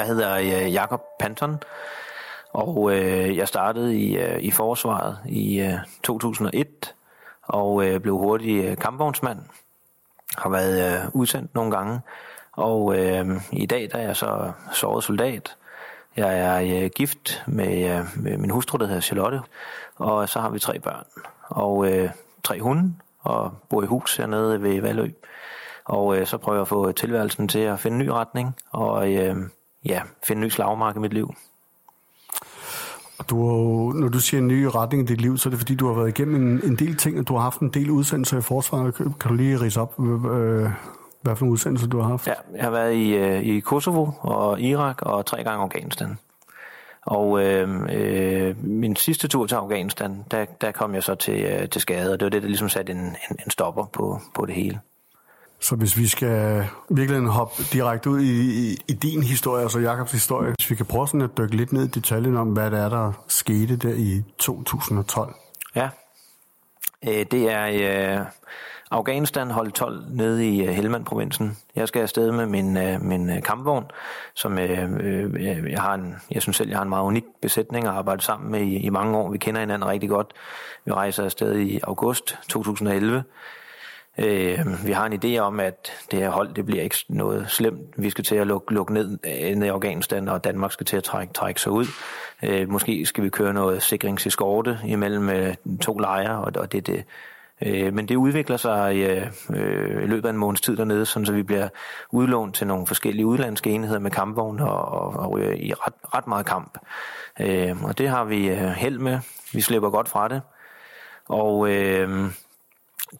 Jeg hedder øh, Jakob Panton, og øh, jeg startede i, øh, i forsvaret i øh, 2001 og øh, blev hurtig øh, kampvognsmand. Har været øh, udsendt nogle gange, og øh, i dag der er jeg så såret soldat. Jeg er øh, gift med, øh, med min hustru, der hedder Charlotte, og så har vi tre børn og øh, tre hunde, og bor i hus hernede ved Valø. Og øh, så prøver jeg at få tilværelsen til at finde en ny retning, og øh, ja, finde en ny slagmark i mit liv. Du har, når du siger en ny retning i dit liv, så er det fordi, du har været igennem en, en del ting, og du har haft en del udsendelser i forsvaret. Kan du lige rise op, øh, hvad for nogle udsendelser du har haft? Ja, jeg har været i, øh, i Kosovo og Irak og tre gange Afghanistan. Og øh, øh, min sidste tur til Afghanistan, der, der kom jeg så til, øh, til skade, og det var det, der ligesom satte en, en, en stopper på, på det hele. Så hvis vi skal virkelig hoppe direkte ud i, i, i din historie, altså Jakobs historie, hvis vi kan prøve sådan at dykke lidt ned i detaljen om, hvad det er, der skete der i 2012. Ja, øh, det er øh, Afghanistan hold 12 nede i øh, Helmand-provinsen. Jeg skal afsted med min, øh, min øh, kampvogn, som øh, øh, jeg har en, jeg synes selv, jeg har en meget unik besætning at arbejde sammen med i, i mange år. Vi kender hinanden rigtig godt. Vi rejser afsted i august 2011. Øh, vi har en idé om, at det her hold, det bliver ikke noget slemt. Vi skal til at lukke, lukke ned, øh, ned i Afghanistan, og Danmark skal til at trække, trække sig ud. Øh, måske skal vi køre noget sikringseskorte imellem øh, to lejre, og, og det er det. Øh, men det udvikler sig øh, øh, i løbet af en måneds tid dernede, sådan så vi bliver udlånt til nogle forskellige udlandske enheder med kampvogne og, og, og øh, i ret, ret meget kamp. Øh, og det har vi øh, held med. Vi slipper godt fra det. Og øh,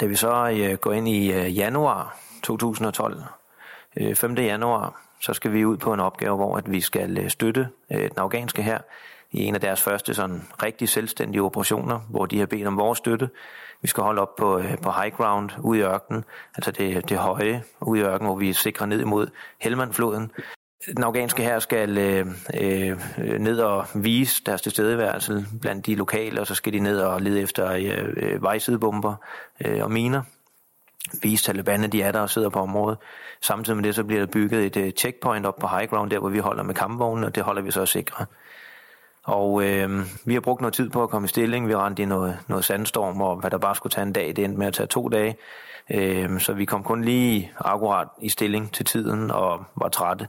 da vi så øh, går ind i øh, januar 2012, øh, 5. januar, så skal vi ud på en opgave, hvor at vi skal øh, støtte øh, den afghanske her i en af deres første sådan rigtig selvstændige operationer, hvor de har bedt om vores støtte. Vi skal holde op på, øh, på high ground ude i ørkenen, altså det, det høje ude i ørkenen, hvor vi sikrer ned imod Helmandfloden. Den afghanske her skal øh, øh, ned og vise deres tilstedeværelse blandt de lokale, og så skal de ned og lede efter øh, øh vejsidebomber øh, og miner. Vise Taliban, at de er der og sidder på området. Samtidig med det, så bliver der bygget et øh, checkpoint op på high ground, der hvor vi holder med kampvognene, og det holder vi så sikre. Og øh, vi har brugt noget tid på at komme i stilling. Vi rendte i noget, noget sandstorm, og hvad der bare skulle tage en dag, det endte med at tage to dage. Øh, så vi kom kun lige akkurat i stilling til tiden og var trætte.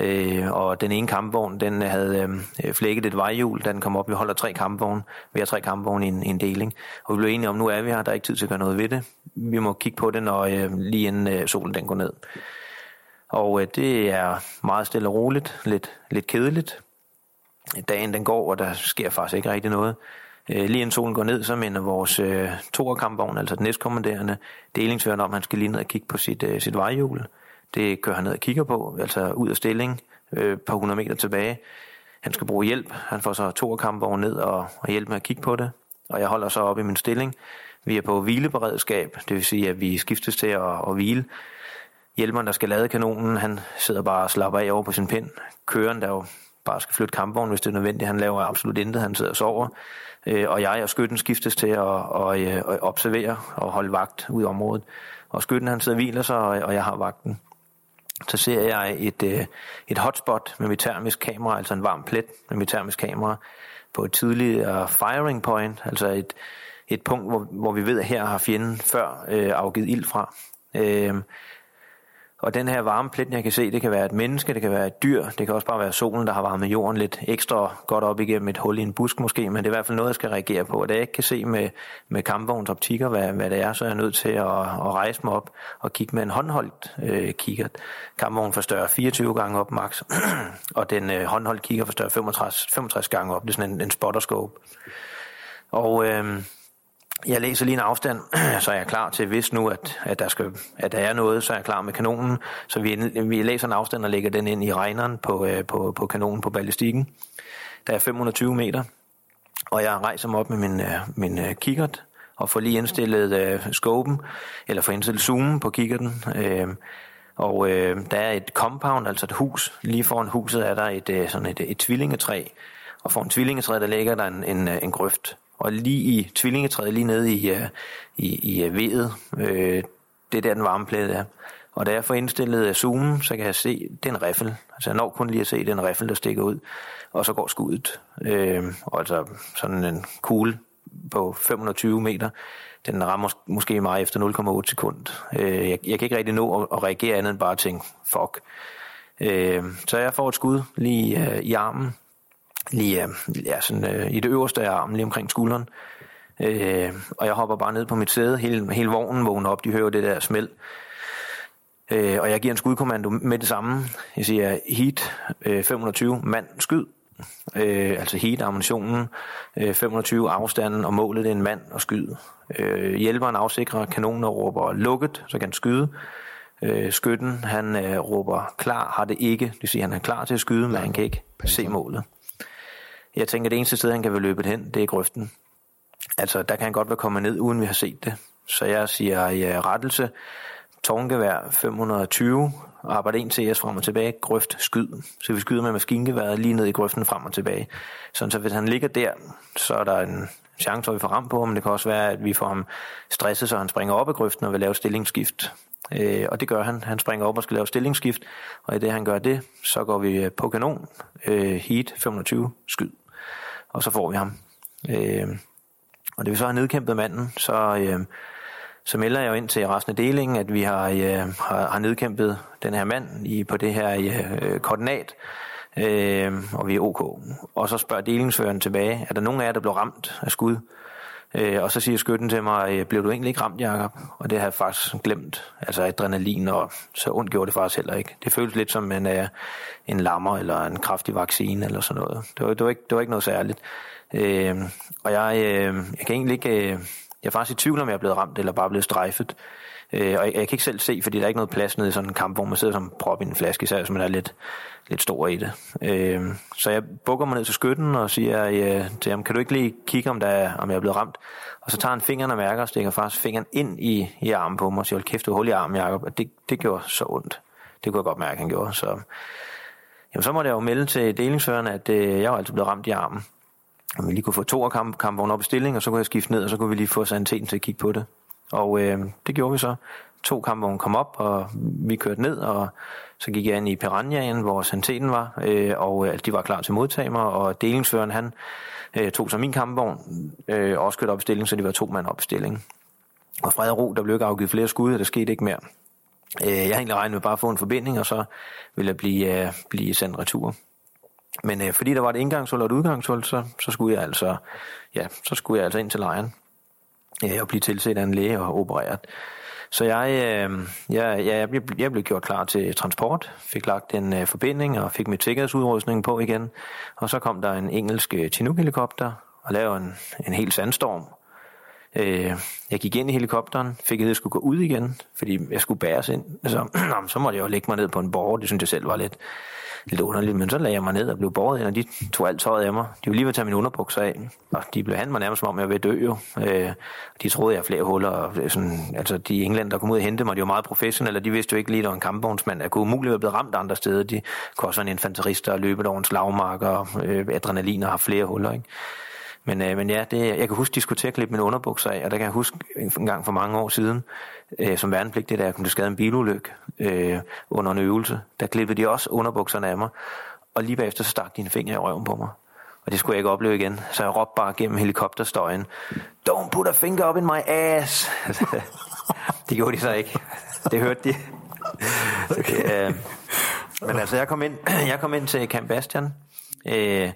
Øh, og den ene kampvogn, den øh, havde øh, flækket et vejhjul, da den kom op. Vi holder tre kampvogne. Vi har tre kampvogne i en, i en deling. Og vi blev enige om, nu er vi her, der er ikke tid til at gøre noget ved det. Vi må kigge på det, når øh, lige inden øh, solen den går ned. Og øh, det er meget stille og roligt, lidt, lidt kedeligt. Dagen den går, og der sker faktisk ikke rigtig noget. Øh, lige inden solen går ned, så minder vores øh, toerkampvogn, altså den næstkommanderende delingsførende om, at han skal lige ned og kigge på sit, øh, sit vejhjul. Det kører han ned og kigger på, altså ud af stilling, øh, par hundrede meter tilbage. Han skal bruge hjælp. Han får så to kampvogne ned og, og hjælp med at kigge på det. Og jeg holder så op i min stilling. Vi er på hvileberedskab, det vil sige, at vi skiftes til at, at hvile. Hjælperen, der skal lade kanonen, han sidder bare og slapper af over på sin pind. Køren, der jo bare skal flytte kampvognen, hvis det er nødvendigt. Han laver absolut intet, han sidder og sover. Øh, og jeg og skytten skiftes til at, at, øh, at observere og holde vagt ud i området. Og skytten han sidder og hviler sig, og jeg har vagten så ser jeg et, øh, et hotspot med mit termisk kamera, altså en varm plet med mit termisk kamera, på et tidligere firing point, altså et, et punkt, hvor, hvor vi ved, at her har fjenden før øh, afgivet ild fra. Øh, og den her varme plet, jeg kan se, det kan være et menneske, det kan være et dyr, det kan også bare være solen, der har varmet jorden lidt ekstra godt op igennem et hul i en busk måske, men det er i hvert fald noget, jeg skal reagere på. Og da jeg ikke kan se med, med kampvogns optikker, hvad, hvad det er, så er jeg nødt til at, at rejse mig op og kigge med en håndholdt øh, kikkert. Kampvognen forstørrer 24 gange op max, og den øh, håndholdt kigger forstørrer 65, 65 gange op. Det er sådan en, en spotterscope. Og øh, jeg læser lige en afstand, så er jeg klar til, hvis nu, at, at, der, skal, at der er noget, så er jeg klar med kanonen. Så vi, vi læser en afstand og lægger den ind i regneren på, øh, på, på kanonen på ballistikken. Der er 520 meter, og jeg rejser mig op med min, øh, min øh, kikkert og får lige indstillet øh, scopen, eller får indstillet zoomen på kikkerten. Øh, og øh, der er et compound, altså et hus. Lige foran huset er der et, sådan et, et tvillingetræ. Og foran tvillingetræet, der ligger der en, en, en grøft. Og lige i tvillingetræet, lige nede i, i, i øh, uh, vedet, øh, det er der den varme plet er. Og da jeg får indstillet øh, zoomen, så kan jeg se, det er en riffel. Altså jeg når kun lige at se, det er en riffel, der stikker ud. Og så går skuddet. Øh, og altså sådan en kugle på 520 meter, den rammer måske mig efter 0,8 sekund. Øh, jeg, jeg kan ikke rigtig nå at, at reagere andet end bare at tænke, fuck. Øh, så jeg får et skud lige øh, i armen, lige øh, ja, sådan, øh, i det øverste af armen, lige omkring skulderen. Øh, og jeg hopper bare ned på mit sæde, hele, hele vognen vågner op, de hører det der smæld. Øh, og jeg giver en skudkommando med det samme. Jeg siger heat øh, 520, mand skyd. Øh, altså heat ammunitionen, øh, 520 afstanden, og målet er en mand og skyd. Øh, hjælperen afsikrer kanonen og råber lukket, så kan han skyde. Øh, skytten, han øh, råber klar, har det ikke. Det vil sige, han er klar til at skyde, men han kan ikke se målet. Jeg tænker, at det eneste sted, han kan være løbet hen, det er grøften. Altså, der kan han godt være kommet ned, uden vi har set det. Så jeg siger ja, rettelse, tårngevær 520, arbejde en til os frem og tilbage, grøft, skyd. Så vi skyder med maskingeværet lige ned i grøften frem og tilbage. Sådan så hvis han ligger der, så er der en chance for, at vi får ramt på ham. Det kan også være, at vi får ham stresset, så han springer op af grøften og vil lave stillingsskift. Øh, og det gør han. Han springer op og skal lave stillingsskift, og i det han gør det, så går vi øh, på kanon, øh, heat 520, skyd. Og så får vi ham. Øh, og det vi så har nedkæmpet manden, så, øh, så melder jeg jo ind til resten af delingen, at vi har, øh, har, har nedkæmpet den her mand i, på det her øh, koordinat, øh, og vi er ok. Og så spørger delingsføreren tilbage, er der nogen af jer, der blev ramt af skud? Øh, og så siger skytten til mig, øh, blev du egentlig ikke ramt, Jacob? Og det har jeg faktisk glemt. Altså adrenalin, og så ondt gjorde det faktisk heller ikke. Det føltes lidt som en, uh, en lammer eller en kraftig vaccine eller sådan noget. Det var, det var, ikke, det var ikke noget særligt. Øh, og jeg, øh, jeg kan egentlig ikke... Øh, jeg er faktisk i tvivl om, jeg er blevet ramt eller bare blevet strejfet. Øh, og jeg, jeg kan ikke selv se, fordi der er ikke noget plads nede i sådan en kamp, hvor man sidder som prop i en flaske, især hvis man er lidt, lidt stor i det. Øh, så jeg bukker mig ned til skytten og siger øh, til ham, kan du ikke lige kigge, om, der er, om jeg er blevet ramt? Og så tager han fingeren og mærker og stikker faktisk fingeren ind i, i armen på mig og siger, hold kæft, du hul i armen, Jacob. Og det, det gjorde så ondt. Det kunne jeg godt mærke, han gjorde. Så, jamen, så måtte jeg jo melde til delingsføreren, at øh, jeg var altid blevet ramt i armen. Og vi lige kunne få to af kamp, kampvogne op i stilling, og så kunne jeg skifte ned, og så kunne vi lige få saniteten til at kigge på det. Og øh, det gjorde vi så. To kampvogne kom op, og vi kørte ned, og så gik jeg ind i Piranhaen, hvor santeten var, øh, og øh, de var klar til at modtage mig, og delingsføreren han øh, tog så min kampvogn, øh, og også kørte op i stilling, så de var to mand op i stilling. Og fred og ro, der blev ikke afgivet flere skud, og der skete ikke mere. Øh, jeg havde egentlig regnet med bare at få en forbinding, og så ville jeg blive, øh, blive sendt retur. Men øh, fordi der var et indgangshul og et udgangshul, så, så skulle jeg altså, ja, så skulle jeg altså ind til lejren øh, og blive tilset af en læge og opereret. Så jeg, øh, jeg, jeg, jeg, jeg blev gjort klar til transport, fik lagt en øh, forbinding og fik mit sikkerhedsudrustning på igen. Og så kom der en engelsk Chinook-helikopter og lavede en, en hel sandstorm. Øh, jeg gik ind i helikopteren, fik at jeg skulle gå ud igen, fordi jeg skulle bæres ind. Så, så måtte jeg jo lægge mig ned på en borg, det synes jeg selv var lidt, lidt underligt, men så lagde jeg mig ned og blev båret ind, og de tog alt tøjet af mig. De ville lige ved at tage mine underbukser af, og de blev handlet mig nærmest som om, jeg var ved at dø jo. Øh, de troede, jeg havde flere huller, og sådan, altså de englænder, der kom ud og hente mig, de var meget professionelle, og de vidste jo ikke lige, at der var en kampvognsmand. Jeg kunne umuligt være blevet ramt andre steder. De kunne også være en infanterist, der løbet over en slagmark, og øh, adrenalin og har flere huller, ikke? Men, øh, men ja, det, jeg kan huske, de skulle til at klippe mine underbukser af, og der kan jeg huske en gang for mange år siden, øh, som værnepligtig, da jeg kom til skade en bilulykke øh, under en øvelse, der klippede de også underbukserne af mig, og lige bagefter så stak de en finger i røven på mig. Og det skulle jeg ikke opleve igen, så jeg råbte bare gennem helikopterstøjen, Don't put a finger up in my ass! det gjorde de så ikke. Det hørte de. Okay. Øh, men altså, jeg kom ind, jeg kom ind til Camp Bastian, øh,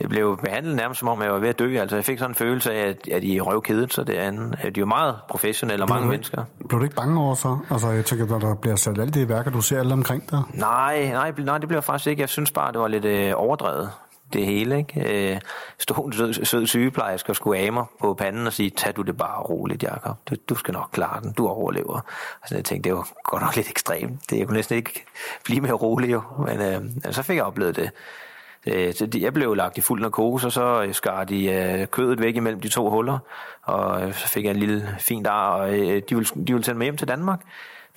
jeg blev behandlet nærmest som om, jeg var ved at dø. Altså, jeg fik sådan en følelse af, at, at I røvkædet, så det er, en, de er jo meget professionelle og mange mennesker. Blev du ikke bange over så? Altså, jeg tænker, når der bliver sat alle de værker, du ser alle omkring dig. Nej, nej, nej, det blev faktisk ikke. Jeg synes bare, det var lidt øh, overdrevet det hele. Ikke? Øh, stod en sød, sød sygeplejerske og skulle af mig på panden og sige, tag du det bare roligt, Jacob. Du, du skal nok klare den. Du overlever. Altså, jeg tænkte, det var godt nok lidt ekstremt. Det, jeg kunne næsten ikke blive mere rolig, jo. Men øh, så fik jeg oplevet det. Øh, så jeg blev lagt i fuld narkose, og så øh, skar de øh, kødet væk imellem de to huller, og øh, så fik jeg en lille fin ar, og øh, de ville, de ville sende mig hjem til Danmark.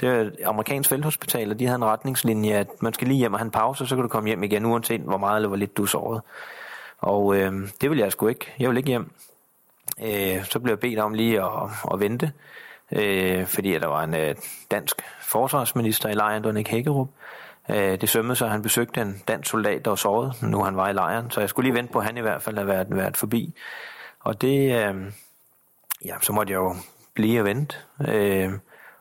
Det er et amerikansk felthospital, og de havde en retningslinje, at man skal lige hjem og have en pause, så kan du komme hjem igen, uanset hvor meget eller hvor lidt du er. Og øh, det ville jeg sgu ikke. Jeg ville ikke hjem. Øh, så blev jeg bedt om lige at, at vente. øh, fordi der var en øh, dansk forsvarsminister i lejren, der Nick Hækkerup. Øh, Øh, det sømmede sig, at han besøgte en dansk soldat, der var såret, nu han var i lejren, så jeg skulle lige vente på, at han i hvert fald havde været, været forbi. Og det, øh, ja, så måtte jeg jo blive og vente. Øh,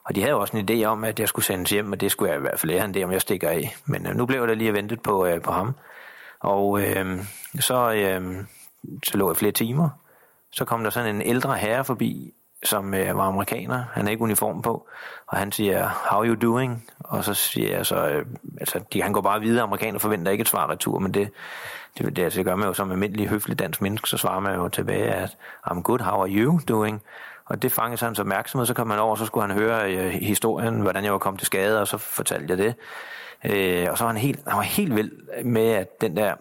og de havde jo også en idé om, at jeg skulle sendes hjem, og det skulle jeg i hvert fald lære en det, om jeg stikker af. Men øh, nu blev der lige ventet på, øh, på ham. Og øh, så, øh, så lå jeg flere timer. Så kom der sådan en ældre herre forbi, som øh, var amerikaner. Han er ikke uniform på. Og han siger, how are you doing? Og så siger jeg så, øh, altså de, han går bare videre. Amerikaner forventer ikke et svar retur, men det, det, det, altså, det gør man jo som almindelig høflig dansk menneske, så svarer man jo tilbage, at I'm good, how are you doing? Og det fangede hans opmærksomhed, så kom han over, så skulle han høre øh, historien, hvordan jeg var kommet til skade, og så fortalte jeg det. Øh, og så var han helt, han var helt vild med, at den der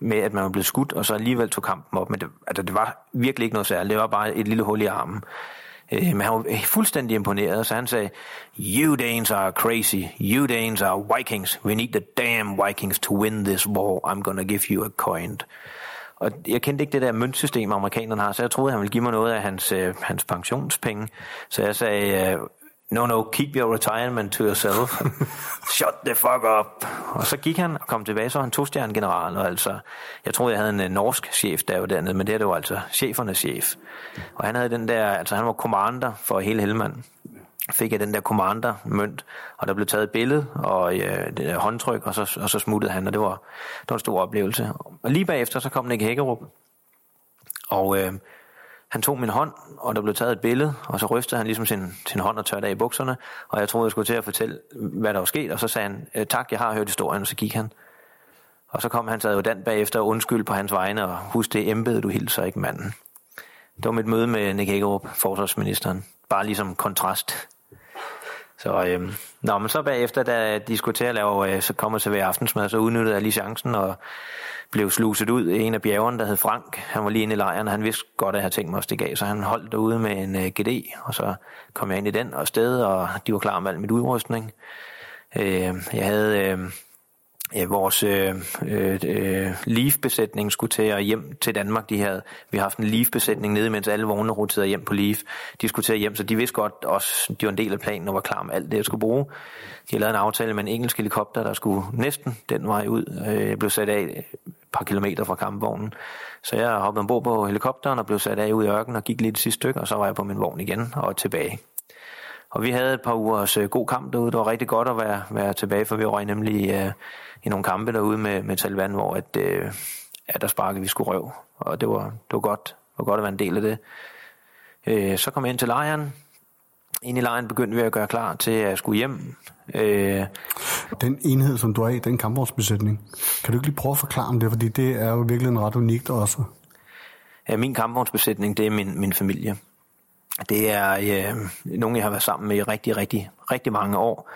med, at man var blevet skudt, og så alligevel tog kampen op. Men det, altså, det var virkelig ikke noget særligt. Det var bare et lille hul i armen. Øh, men han var fuldstændig imponeret, så han sagde, You Danes are crazy. You Danes are Vikings. We need the damn Vikings to win this war. I'm gonna give you a coin. Og jeg kendte ikke det der møntsystem, amerikanerne har, så jeg troede, han ville give mig noget af hans, øh, hans pensionspenge. Så jeg sagde, øh, no, no, keep your retirement to yourself. Shut the fuck up. Og så gik han og kom tilbage, så var han to general, og altså, jeg troede, jeg havde en uh, norsk chef, der var dernede, men det er det jo altså chefernes chef. Og han havde den der, altså han var commander for hele Helmand fik jeg den der commander mønt, og der blev taget et billede og øh, det der håndtryk, og så, og så smuttede han, og det var, det var en stor oplevelse. Og lige bagefter, så kom Nick Hækkerup, og øh, han tog min hånd, og der blev taget et billede, og så rystede han ligesom sin, sin hånd og tørte af i bukserne, og jeg troede, jeg skulle til at fortælle, hvad der var sket, og så sagde han, øh, tak, jeg har hørt historien, og så gik han. Og så kom han så den bagefter og undskyld på hans vegne, og husk det embede, du hilser ikke manden. Det var mit møde med Nick Hagerup, forsvarsministeren. Bare ligesom kontrast så, øh, nå, men så bagefter, da de skulle til at lave, øh, så kommer til ved aftensmad, så udnyttede jeg lige chancen og blev sluset ud i en af bjergerne, der hed Frank. Han var lige inde i lejren, og han vidste godt, at jeg havde tænkt mig at stikke af, så han holdt derude med en øh, GD, og så kom jeg ind i den og sted, og de var klar med al mit udrustning. Øh, jeg havde... Øh, ja, vores øh, øh, Leaf-besætning skulle til at hjem til Danmark. De havde, vi har haft en Leaf-besætning nede, mens alle vogne roterede hjem på Leaf. De skulle til at hjem, så de vidste godt også, de var en del af planen og var klar med alt det, jeg skulle bruge. De havde lavet en aftale med en engelsk helikopter, der skulle næsten den vej ud. Jeg blev sat af et par kilometer fra kampvognen. Så jeg hoppede ombord på helikopteren og blev sat af ud i ørkenen og gik lidt det sidste stykke, og så var jeg på min vogn igen og tilbage. Og vi havde et par ugers øh, god kamp derude. Det var rigtig godt at være, være tilbage, for vi røg nemlig øh, i nogle kampe derude med, med Taliban, hvor at, øh, at der sparkede vi skulle røv. Og det var, det var godt. Det var godt at være en del af det. Øh, så kom jeg ind til lejren. Ind i lejren begyndte vi at gøre klar til at skulle hjem. Øh, den enhed, som du er i, den kampvognsbesætning, kan du ikke lige prøve at forklare om det, fordi det er jo virkelig en ret unikt også. Ja, min kampvognsbesætning, det er min, min familie. Det er øh, nogen, jeg har været sammen med i rigtig, rigtig, rigtig mange år.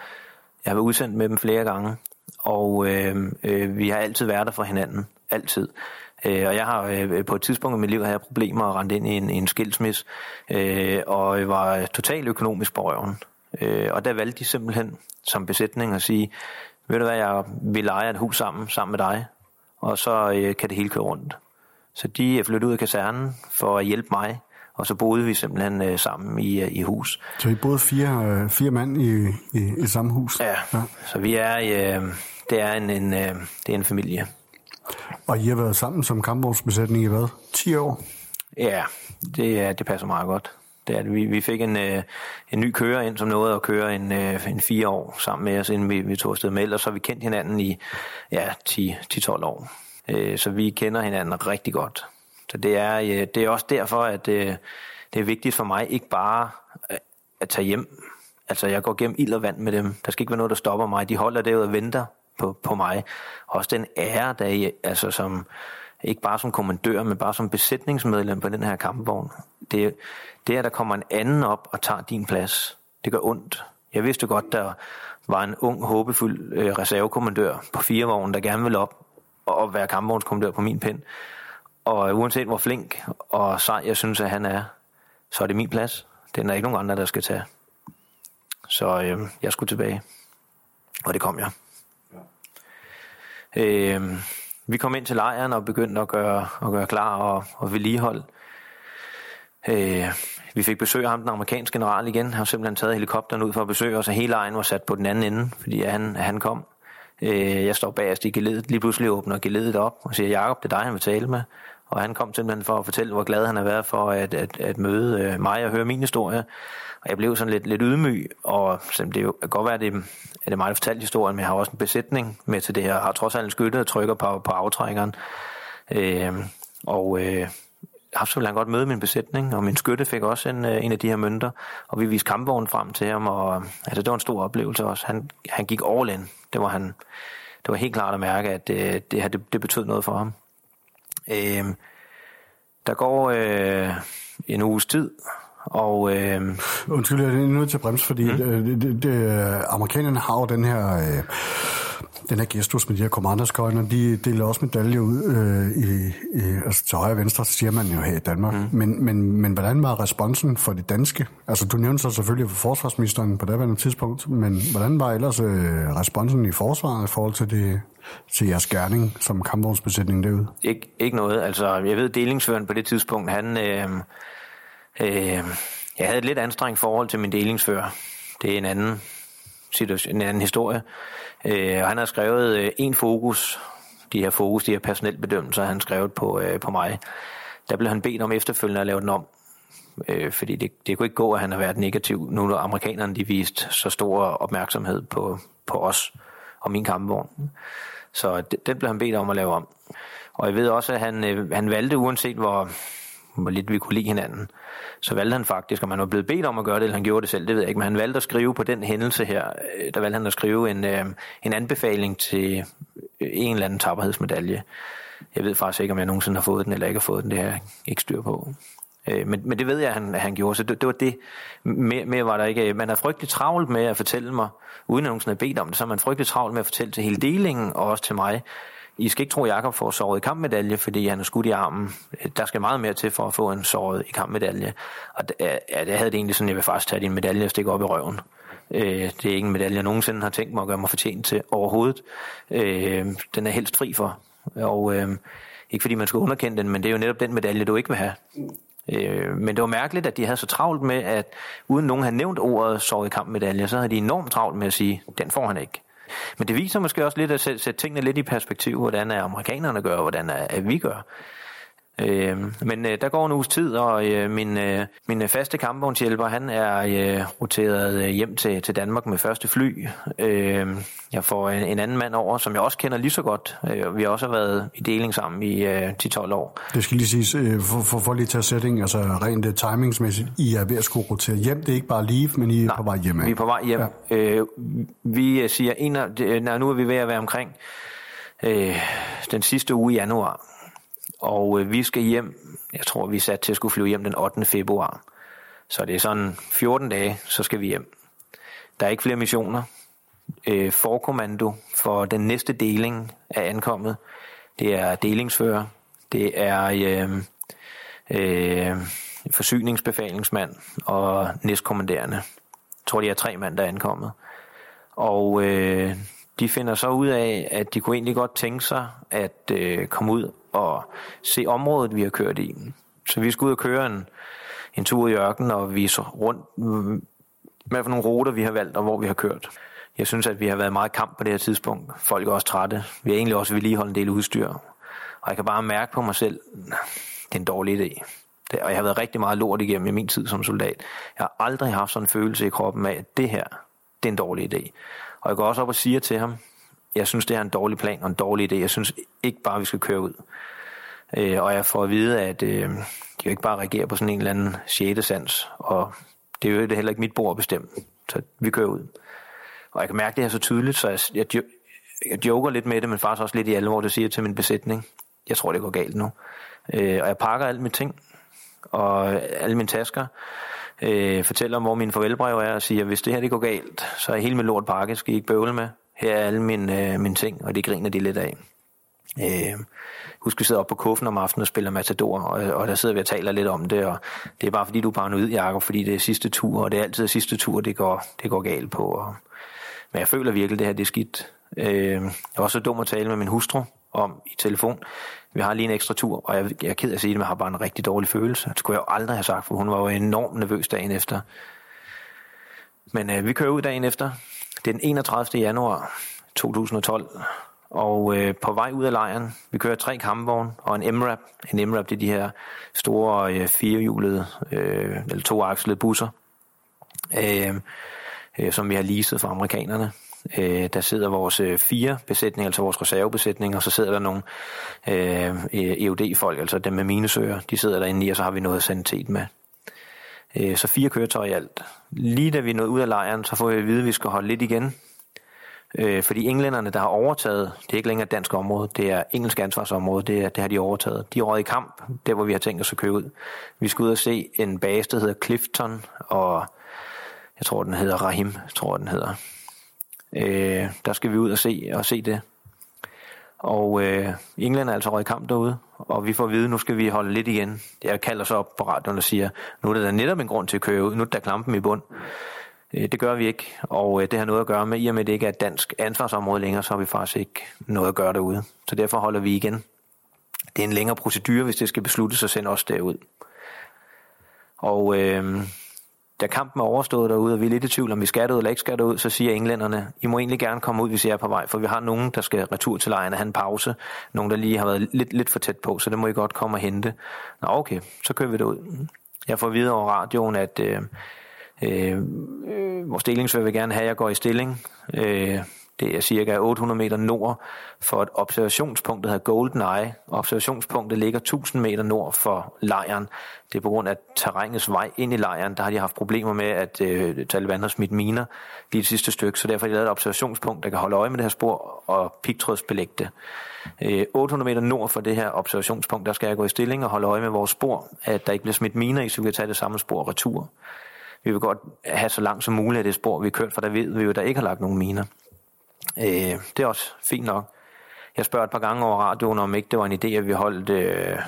Jeg har været udsendt med dem flere gange, og øh, øh, vi har altid været der for hinanden. Altid. Øh, og jeg har øh, på et tidspunkt i mit liv havde problemer og rent ind i en, en skilsmis, øh, og jeg var totalt økonomisk på røven. Øh, og der valgte de simpelthen som besætning at sige, ved du hvad, jeg vil lege et hus sammen, sammen med dig, og så øh, kan det hele køre rundt. Så de flyttet ud af kasernen for at hjælpe mig og så boede vi simpelthen øh, sammen i, øh, i hus. Så I boede fire, øh, fire mand i, i, i samme hus? Ja, ja. så vi er, øh, det er en, en, øh, det er en familie. Og I har været sammen som kampvognsbesætning i hvad? 10 år? Ja, det, det passer meget godt. Det er, vi, vi fik en, øh, en ny kører ind, som nåede at køre en, øh, en fire år sammen med os, inden vi, vi tog afsted med. Og så har vi kendt hinanden i ja, 10-12 år. Øh, så vi kender hinanden rigtig godt. Så det er, øh, det er også derfor, at det, øh, det er vigtigt for mig ikke bare øh, at tage hjem. Altså jeg går gennem ild og vand med dem. Der skal ikke være noget, der stopper mig. De holder derude og venter på, på mig. Også den ære, der er, altså som, ikke bare som kommandør, men bare som besætningsmedlem på den her kampvogn. Det, det er, at der kommer en anden op og tager din plads. Det gør ondt. Jeg vidste godt, der var en ung, håbefuld øh, reservekommandør på firevognen, der gerne ville op og være kampvognskommandør på min pind. Og uanset hvor flink og sej jeg synes, at han er, så er det min plads. Den er ikke nogen andre, der skal tage. Så øh, jeg skulle tilbage. Og det kom jeg. Ja. Øh, vi kom ind til lejren og begyndte at gøre, at gøre klar og, og vedligehold. Øh, vi fik besøg af ham, den amerikanske general igen. Han har simpelthen taget helikopteren ud for at besøge os, og hele egen var sat på den anden ende, fordi han, han kom. Øh, jeg står bagerst i geledet, lige pludselig åbner geledet op og siger, Jakob, det er dig, han vil tale med. Og han kom simpelthen for at fortælle, hvor glad han har været for at, at, at møde øh, mig og høre min historie. Og jeg blev sådan lidt, lidt ydmyg, og det er jo kan godt være, at det, at det er mig, der fortalte historien, men jeg har også en besætning med til det her. Jeg har trods alt en skytte, der trykker på, på aftrækkeren. Øh, og øh, haft så ville han godt møde min besætning, og min skytte fik også en, øh, en af de her mønter, og vi viste kampvognen frem til ham, og altså, det var en stor oplevelse også. Han, han gik all in. Det var, han, det var helt klart at mærke, at det, det her det, det betød noget for ham. Øh, der går øh, en uges tid, og... Øh, Undskyld, jeg er nødt til at bremse, fordi mm. det, det, det, amerikanerne har jo den her... Øh, den her gestus med de her kommandoskøjner, de deler også medaljer ud øh, i, i, altså til højre og venstre, siger man jo her i Danmark. Mm. Men, men, men hvordan var responsen for det danske? Altså du nævnte så selvfølgelig for forsvarsministeren på det tidspunkt, men hvordan var ellers øh, responsen i forsvaret i forhold til, det, til jeres gerning som kampvognsbesætning derude? Ik- ikke noget. Altså jeg ved, delingsføren på det tidspunkt, han... Øh, øh, jeg havde et lidt anstrengt forhold til min delingsfører. Det er en anden situation, en anden historie. Øh, og han har skrevet øh, en fokus, de her fokus, de her personelbedømmelser, han skrevet på, øh, på mig. Der blev han bedt om efterfølgende at lave den om, øh, fordi det, det kunne ikke gå, at han har været negativ, nu når amerikanerne de viste så stor opmærksomhed på, på os og min kampvogn. Så det, den blev han bedt om at lave om. Og jeg ved også, at han, øh, han valgte, uanset hvor, hvor lidt vi kunne lide hinanden, så valgte han faktisk, om han var blevet bedt om at gøre det, eller han gjorde det selv, det ved jeg ikke, men han valgte at skrive på den hændelse her, øh, der valgte han at skrive en, øh, en anbefaling til øh, en eller anden tapperhedsmedalje. Jeg ved faktisk ikke, om jeg nogensinde har fået den, eller ikke har fået den, det har jeg ikke styr på. Øh, men, men det ved jeg, at han, han gjorde, så det, det var det. Mere, mere var der ikke. Øh, man er frygtelig travlt med at fortælle mig, uden at nogensinde have bedt om det, så er man frygtelig travlt med at fortælle til hele delingen, og også til mig, i skal ikke tro, at Jakob får såret i kampmedalje, fordi han er skudt i armen. Der skal meget mere til for at få en såret i kampmedalje. Og det, ja, det havde det egentlig sådan, jeg vil faktisk tage din medalje og stikke op i røven. Øh, det er ikke en medalje, jeg nogensinde har tænkt mig at gøre mig fortjent til overhovedet. Øh, den er helst fri for. Og øh, ikke fordi man skal underkende den, men det er jo netop den medalje, du ikke vil have. Øh, men det var mærkeligt, at de havde så travlt med, at uden nogen havde nævnt ordet såret i kampmedalje, så havde de enormt travlt med at sige, den får han ikke. Men det viser måske også lidt at sætte, sætte tingene lidt i perspektiv, hvordan er amerikanerne gør, og hvordan er, er vi gør. Øh, men øh, der går en uges tid, og øh, min, øh, min faste kampvognshjælper, han er øh, roteret øh, hjem til, til Danmark med første fly. Øh, jeg får en, en anden mand over, som jeg også kender lige så godt. Øh, vi har også været i deling sammen i øh, 10-12 år. Det skal lige siges, øh, for, for, for lige tage setting, altså rent uh, timingsmæssigt, I er ved at skulle rotere hjem. Det er ikke bare lige, men I er Nej, på vej hjem. vi er på vej hjem. Ja. Øh, vi siger, en af, nu er vi ved at være omkring øh, den sidste uge i januar og øh, vi skal hjem, jeg tror vi er sat til at skulle flyve hjem den 8. februar. Så det er sådan 14 dage, så skal vi hjem. Der er ikke flere missioner. Øh, forkommando for den næste deling er ankommet. Det er delingsfører. Det er øh, øh, forsyningsbefalingsmand og næstkommanderende. Jeg tror, de er tre mand, der er ankommet. Og øh, de finder så ud af, at de kunne egentlig godt tænke sig at øh, komme ud og se området, vi har kørt i. Så vi skulle ud og køre en, en tur i ørkenen og vise rundt, mm, hvad for nogle ruter vi har valgt og hvor vi har kørt. Jeg synes, at vi har været meget kamp på det her tidspunkt. Folk er også trætte. Vi har egentlig også vedligeholdt en del udstyr. Og jeg kan bare mærke på mig selv, det er en dårlig idé. Det, og jeg har været rigtig meget lort igennem i min tid som soldat. Jeg har aldrig haft sådan en følelse i kroppen af, at det her, det er en dårlig idé. Og jeg går også op og siger til ham, jeg synes, det er en dårlig plan og en dårlig idé. Jeg synes ikke bare, vi skal køre ud. Øh, og jeg får at vide, at øh, de jo ikke bare reagerer på sådan en eller anden sjette sans, og det er jo heller ikke mit bord at bestemme. Så vi kører ud. Og jeg kan mærke det her så tydeligt, så jeg, jeg, jeg joker lidt med det, men faktisk også lidt i alvor, det siger til min besætning. Jeg tror, det går galt nu. Øh, og jeg pakker alle mine ting, og alle mine tasker, øh, fortæller om, hvor mine farvelbrev er, og siger, hvis det her det går galt, så er hele min lort pakket, skal I ikke bøvle med. Her er alle mine, øh, mine ting, og det griner de lidt af. Øh, husk, vi sidder op på kuffen om aftenen og spiller Matador, og, og der sidder vi og taler lidt om det, og det er bare fordi, du er paranoid, Jacob, fordi det er sidste tur, og det er altid sidste tur, det går, det går galt på. Og, men jeg føler virkelig, det her det er skidt. Øh, jeg var så dum at tale med min hustru, om i telefon. Vi har lige en ekstra tur, og jeg, jeg er ked af at sige det, men jeg har bare en rigtig dårlig følelse. Det skulle jeg jo aldrig have sagt, for hun var jo enormt nervøs dagen efter. Men øh, vi kører ud dagen efter. Det er den 31. januar 2012, og øh, på vej ud af lejren, vi kører tre kampvogne og en MRAP. En MRAP, det er de her store øh, firehjulede, øh, eller toakslede busser, øh, øh, som vi har leaset fra amerikanerne. Øh, der sidder vores øh, fire besætninger, altså vores reservebesætning, og så sidder der nogle øh, EUD-folk, altså dem med minesøger, de sidder derinde i, og så har vi noget sanitet med. Øh, så fire køretøjer i alt. Lige da vi er nået ud af lejren, så får vi at vide, at vi skal holde lidt igen, Øh, fordi englænderne, der har overtaget, det er ikke længere et dansk område, det er engelsk ansvarsområde, det, er, det har de overtaget. De er i kamp, der hvor vi har tænkt os at køre ud. Vi skal ud og se en base, der hedder Clifton, og jeg tror, den hedder Rahim, tror den hedder. Øh, der skal vi ud og se, og se det. Og øh, England er altså i kamp derude, og vi får at vide, nu skal vi holde lidt igen. Jeg kalder så op på radioen og siger, nu er der netop en grund til at køre ud, nu er der klampen i bund. Øh, det gør vi ikke, og øh, det har noget at gøre med, i og med det ikke er et dansk ansvarsområde længere, så har vi faktisk ikke noget at gøre derude. Så derfor holder vi igen. Det er en længere procedure, hvis det skal besluttes at sende os derud. Og øh, da kampen er overstået derude, og vi er lidt i tvivl, om vi skal ud eller ikke skal ud, så siger englænderne, I må egentlig gerne komme ud, hvis I er på vej, for vi har nogen, der skal retur til lejren og have en pause. Nogen, der lige har været lidt, lidt for tæt på, så det må I godt komme og hente. Nå okay, så kører vi derud. Jeg får videre over radioen, at Øh, øh, øh vores delingsfører vil gerne have, at jeg går i stilling. Øh, det er cirka 800 meter nord for et observationspunkt, der hedder Golden Eye. Observationspunktet ligger 1000 meter nord for lejren. Det er på grund af terrænets vej ind i lejren. Der har de haft problemer med, at øh, Taliban har smidt miner lige det sidste stykke, så derfor har de lavet et observationspunkt, der kan holde øje med det her spor og pigtrådsbelægge det. Øh, 800 meter nord for det her observationspunkt, der skal jeg gå i stilling og holde øje med vores spor, at der ikke bliver smidt miner i, så vi kan tage det samme spor retur. Vi vil godt have så langt som muligt af det spor, vi har kørt, for der ved vi jo, der ikke har lagt nogen miner. Øh, det er også fint nok. Jeg spørger et par gange over radioen, om ikke det var en idé, at vi holdt øh,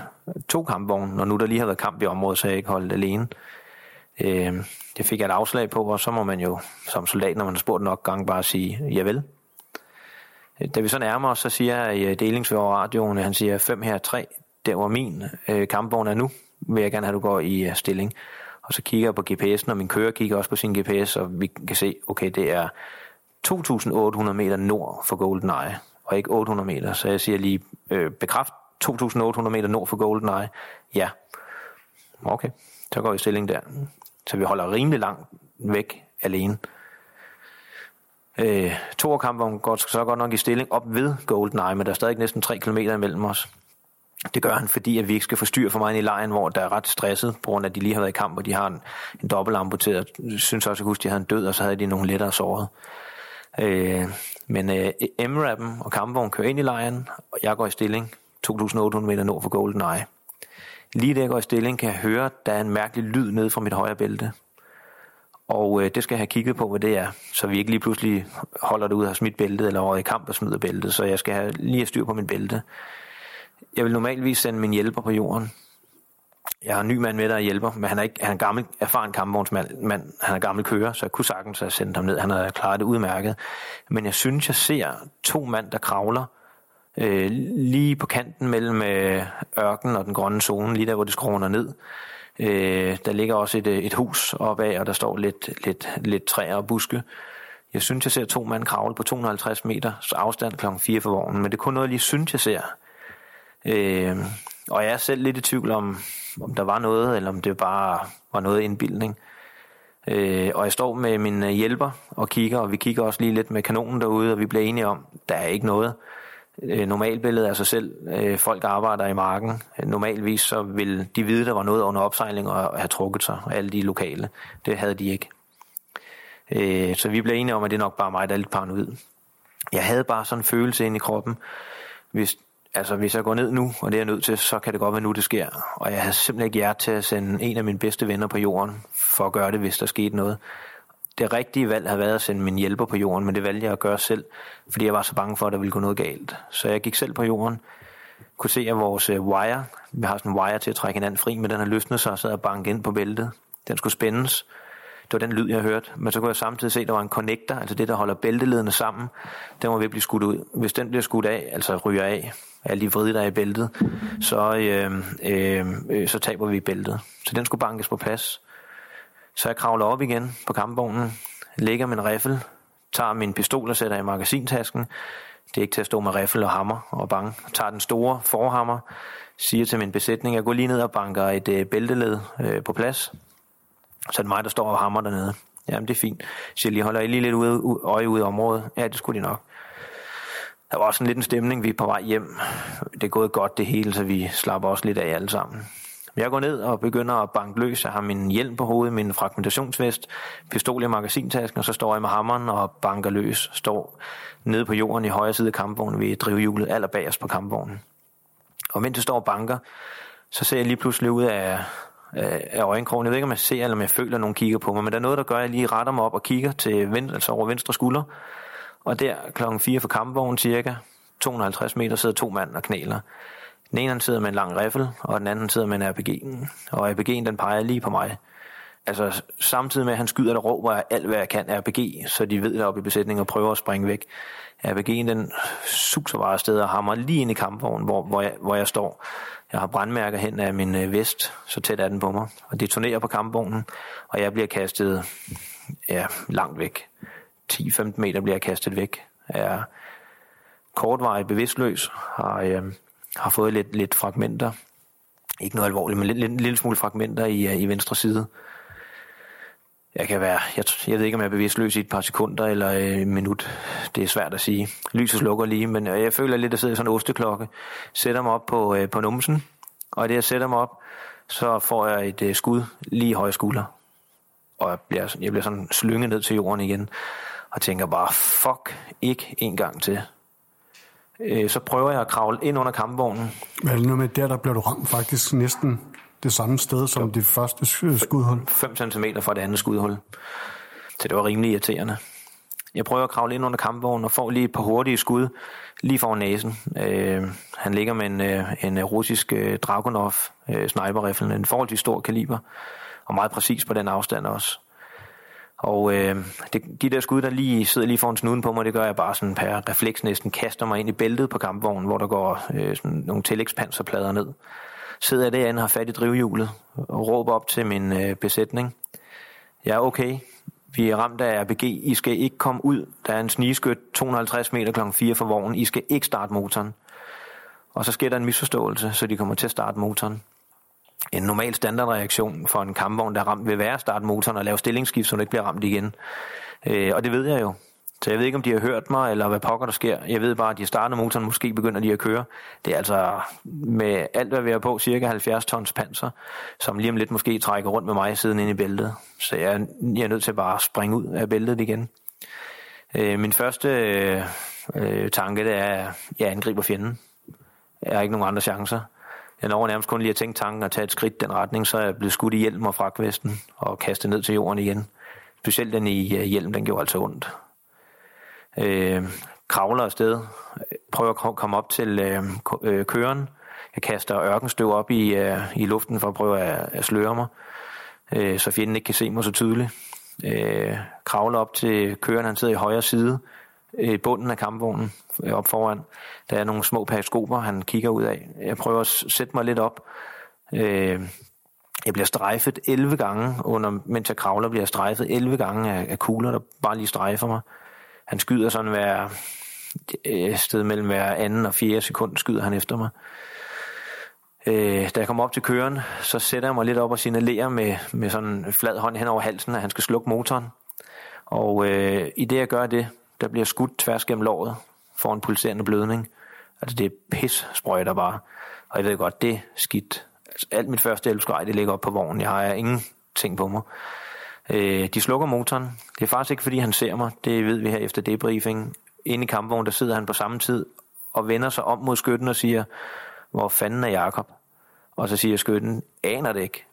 to kampvogne, når nu der lige har været kamp i området, så jeg ikke holdt alene. Øh, det fik jeg et afslag på, og så må man jo som soldat, når man har spurgt nok gange, bare sige, javel. Øh, da vi så nærmer os, så siger jeg i øh, delingsvær radioen, han siger, fem her, tre, der hvor min øh, kampvogn er nu, vil jeg gerne have, at du går i øh, stilling. Og så kigger jeg på GPS'en, og min kører kigger også på sin GPS, og vi kan se, okay, det er 2.800 meter nord for GoldenEye, og ikke 800 meter. Så jeg siger lige, øh, bekræft 2.800 meter nord for GoldenEye. Ja. Okay, så går vi stilling der. Så vi holder rimelig langt væk alene. Øh, Torkampvogn går så godt nok i stilling op ved GoldenEye, men der er stadig næsten 3 km imellem os. Det gør han, fordi at vi ikke skal forstyrre for meget i lejen, hvor der er ret stresset, på grund af, at de lige har været i kamp, og de har en, en dobbelt amputeret. Jeg synes også, at huske, at de havde en død, og så havde de nogle lettere såret. Øh, men øh, M-Rappen og kampvogn kører ind i lejren, og jeg går i stilling 2.800 meter nord for Golden Eye. Lige da jeg går i stilling, kan jeg høre, at der er en mærkelig lyd nede fra mit højre bælte. Og øh, det skal jeg have kigget på, hvad det er, så vi ikke lige pludselig holder det ud og har smidt bæltet, eller over i kamp og smider bæltet. Så jeg skal have, lige have styr på min bælte. Jeg vil normalvis sende min hjælper på jorden. Jeg har en ny mand med, der hjælper, men han er, ikke, han er en gammel, erfaren kampvognsmand. men han er gammel kører, så jeg kunne sagtens have sendt ham ned. Han har klaret det udmærket. Men jeg synes, jeg ser to mand, der kravler øh, lige på kanten mellem øh, ørken og den grønne zone, lige der, hvor det skråner ned. Øh, der ligger også et, øh, et hus opad, og der står lidt, lidt, lidt træer og buske. Jeg synes, jeg ser to mand kravle på 250 meter afstand kl. 4 for vognen, men det er kun noget, jeg lige synes, jeg ser. Øh, og jeg er selv lidt i tvivl om, om der var noget, eller om det bare var noget indbildning. Øh, og jeg står med min øh, hjælper og kigger, og vi kigger også lige lidt med kanonen derude, og vi bliver enige om, der er ikke noget. Øh, normalbilledet af sig selv. Øh, folk arbejder i marken. Normalvis så vil de vide, der var noget under opsejling og have trukket sig, alle de lokale. Det havde de ikke. Øh, så vi blev enige om, at det er nok bare mig, der er lidt paranoid. Jeg havde bare sådan en følelse ind i kroppen, hvis altså hvis jeg går ned nu, og det er jeg nødt til, så kan det godt være nu, det sker. Og jeg havde simpelthen ikke hjert til at sende en af mine bedste venner på jorden, for at gøre det, hvis der skete noget. Det rigtige valg havde været at sende min hjælper på jorden, men det valgte jeg at gøre selv, fordi jeg var så bange for, at der ville gå noget galt. Så jeg gik selv på jorden, kunne se, at vores øh, wire, vi har sådan en wire til at trække hinanden fri, men den har løsnet sig og sad og banket ind på bæltet. Den skulle spændes. Det var den lyd, jeg hørte. Men så kunne jeg samtidig se, at der var en connector, altså det, der holder bælteledene sammen. Den var ved at blive skudt ud. Hvis den bliver skudt af, altså ryger af, alle de vride, der er i bæltet, så, øh, øh, øh, så taber vi bæltet. Så den skulle bankes på plads. Så jeg kravler op igen på kampvognen, lægger min riffel, tager min pistol og sætter i magasintasken. Det er ikke til at stå med riffel og hammer og bange. Tager den store forhammer, siger til min besætning, jeg går lige ned og banker et øh, bælteled øh, på plads. Så er det mig, der står og hammer dernede. Jamen, det er fint. Så jeg lige holder I lige lidt ude, øje ude i området. Ja, det skulle de nok. Der var også en lidt en stemning, vi er på vej hjem. Det er gået godt det hele, så vi slapper også lidt af alle sammen. Jeg går ned og begynder at banke løs. Jeg har min hjelm på hovedet, min fragmentationsvest, pistol i magasintasken, og så står jeg med hammeren og banker løs. Står nede på jorden i højre side af kampvognen ved drivhjulet, allerbagerst på kampvognen. Og mens jeg står og banker, så ser jeg lige pludselig ud af, af, af øjenkrogen. Jeg ved ikke, om jeg ser, eller om jeg føler, at nogen kigger på mig, men der er noget, der gør, at jeg lige retter mig op og kigger til venstre, altså over venstre skulder. Og der klokken 4 for kampvognen cirka, 250 meter, sidder to mand og knæler. Den ene han sidder med en lang riffel, og den anden sidder med en RPG. Og RPG'en den peger lige på mig. Altså samtidig med, at han skyder, der råber alt, hvad jeg kan RPG, så de ved deroppe i besætningen og prøver at springe væk. RPG'en den suser bare afsted og hammer lige ind i kampvognen, hvor, hvor, jeg, hvor jeg står. Jeg har brandmærker hen af min øh, vest, så tæt er den på mig, og detonerer på kampvognen, og jeg bliver kastet ja, langt væk. 10-15 meter bliver jeg kastet væk. Er kortvarigt bevidstløs, har, øh, har fået lidt, lidt fragmenter. Ikke noget alvorligt, men lidt, lidt, lille smule fragmenter i, øh, i venstre side. Jeg kan være, jeg, jeg ved ikke, om jeg er bevidstløs i et par sekunder eller øh, en minut. Det er svært at sige. Lyset slukker lige, men øh, jeg føler lidt, at jeg sidder i sådan en osteklokke. Sætter mig op på, øh, på numsen, og det jeg sætter mig op, så får jeg et øh, skud lige i højre skulder. Og jeg bliver, jeg bliver sådan slynget ned til jorden igen, og tænker bare, fuck, ikke en gang til. Øh, så prøver jeg at kravle ind under kampvognen. Hvad er det nu med der, der bliver du ramt faktisk næsten det samme sted som jo. det første skudhul? 5 cm fra det andet skudhul. Så det var rimelig irriterende. Jeg prøver at kravle ind under kampvognen og får lige et par hurtige skud lige foran næsen. Øh, han ligger med en, øh, en russisk øh, Dragunov øh, sniperrifle, en forholdsvis stor kaliber, og meget præcis på den afstand også. Og øh, det, de der skud, der lige sidder lige foran snuden på mig, det gør jeg bare sådan per refleks næsten, kaster mig ind i bæltet på kampvognen, hvor der går øh, sådan nogle tillægspanserplader ned sidder jeg derinde har fat i drivhjulet og råber op til min øh, besætning. Ja, okay. Vi er ramt af RBG. I skal ikke komme ud. Der er en snigeskyt 250 meter kl. 4 for vognen. I skal ikke starte motoren. Og så sker der en misforståelse, så de kommer til at starte motoren. En normal standardreaktion for en kampvogn, der er ramt, vil være at starte motoren og lave stillingsskift, så den ikke bliver ramt igen. Øh, og det ved jeg jo. Så jeg ved ikke, om de har hørt mig, eller hvad pokker der sker. Jeg ved bare, at de starter motoren, måske begynder de at køre. Det er altså med alt, hvad vi har på, cirka 70 tons panser, som lige om lidt måske trækker rundt med mig siden ind i bæltet. Så jeg, jeg er nødt til bare at springe ud af bæltet igen. Øh, min første øh, tanke, det er, at jeg angriber fjenden. Jeg har ikke nogen andre chancer. Jeg når nærmest kun lige at tænke tanken og tage et skridt den retning, så er jeg blevet skudt i hjelm og fragtvesten og kastet ned til jorden igen. Specielt den i øh, hjelm, den gjorde altså ondt øh, kravler afsted, prøver at komme op til øh, øh, køren. Jeg kaster ørkenstøv op i, øh, i luften for at prøve at, at sløre mig, øh, så fjenden ikke kan se mig så tydeligt. Øh, kravler op til køren, han sidder i højre side, Øh, i bunden af kampvognen øh, op foran. Der er nogle små periskoper, han kigger ud af. Jeg prøver at sætte mig lidt op. Øh, jeg bliver strejfet 11 gange, under, mens jeg kravler, bliver jeg strejfet 11 gange af, af kugler, der bare lige strejfer mig. Han skyder sådan hver øh, sted mellem hver anden og fjerde sekund skyder han efter mig. Øh, da jeg kommer op til køren, så sætter jeg mig lidt op og signalerer med, med sådan en flad hånd hen over halsen, at han skal slukke motoren. Og øh, i det jeg gør det, der bliver skudt tværs gennem låret for en pulserende blødning. Altså det er pis sprøjter bare. Og jeg ved godt, det er skidt. Altså, alt mit første elskrej, det ligger op på vognen. Jeg har ingenting på mig. Øh, de slukker motoren. Det er faktisk ikke, fordi han ser mig. Det ved vi her efter debriefing. Inde i kampvognen, der sidder han på samme tid og vender sig om mod skytten og siger, hvor fanden er Jakob? Og så siger skytten, aner det ikke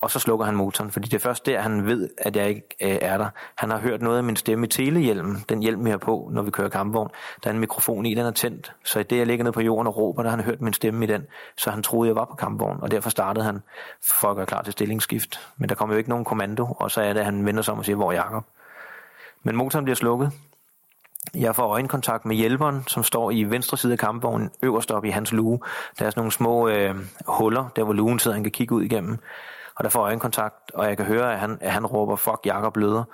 og så slukker han motoren, fordi det er først der, han ved, at jeg ikke øh, er der. Han har hørt noget af min stemme i telehjelmen, den hjelm, vi har på, når vi kører kampvogn. Der er en mikrofon i, den er tændt, så i det, jeg ligger nede på jorden og råber, der har han hørt min stemme i den, så han troede, jeg var på kampvogn, og derfor startede han for at gøre klar til stillingsskift. Men der kommer jo ikke nogen kommando, og så er det, at han vender sig om og siger, hvor er Jacob? Men motoren bliver slukket, jeg får øjenkontakt med hjælperen, som står i venstre side af kampvognen, øverst op i hans luge. Der er sådan nogle små øh, huller, der hvor lugen sidder, han kan kigge ud igennem. Og der får øjenkontakt, og jeg kan høre, at han, at han råber, fuck, Jakob bløder.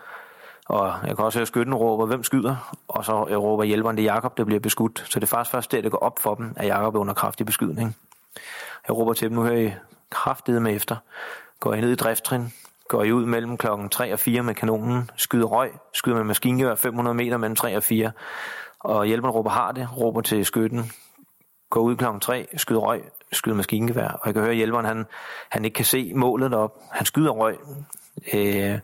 Og jeg kan også høre skytten råber, hvem skyder? Og så jeg råber hjælperen, det er Jakob, der bliver beskudt. Så det er faktisk først der, det går op for dem, at Jakob er under kraftig beskydning. Jeg råber til dem, nu hører I kraftedet med efter. Går I ned i drifttrin, går I ud mellem klokken 3 og 4 med kanonen, skyder røg, skyder med maskingevær 500 meter mellem 3 og 4, og hjælperen råber har det, råber til skytten, går ud klokken 3, skyder røg, skyder maskingevær, og jeg kan høre, at hjælperen han, han ikke kan se målet op. Han skyder røg. Øh,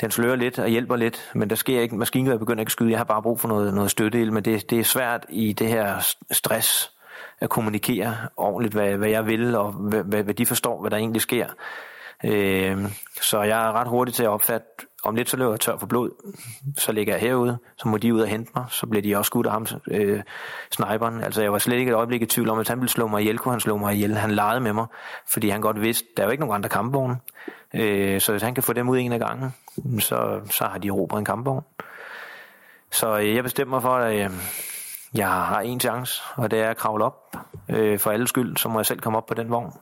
den slører lidt og hjælper lidt, men der sker ikke, maskingevær begynder ikke at skyde. Jeg har bare brug for noget, noget støtte, men det, det er svært i det her stress at kommunikere ordentligt, hvad, hvad jeg vil, og hvad, hvad de forstår, hvad der egentlig sker. Øh, så jeg er ret hurtig til at opfatte, om lidt så løber jeg tør for blod, så ligger jeg herude, så må de ud og hente mig, så bliver de også skudt af ham, øh, sniperen. Altså jeg var slet ikke et øjeblik i tvivl om, at han ville slå mig ihjel, kunne han slå mig ihjel. Han legede med mig, fordi han godt vidste, der er jo ikke nogen andre kampvogne. Øh, så hvis han kan få dem ud en af gangen, så, så har de råbt en kampvogn. Så øh, jeg bestemmer mig for, at øh, jeg har en chance, og det er at kravle op. Øh, for alle skyld, så må jeg selv komme op på den vogn.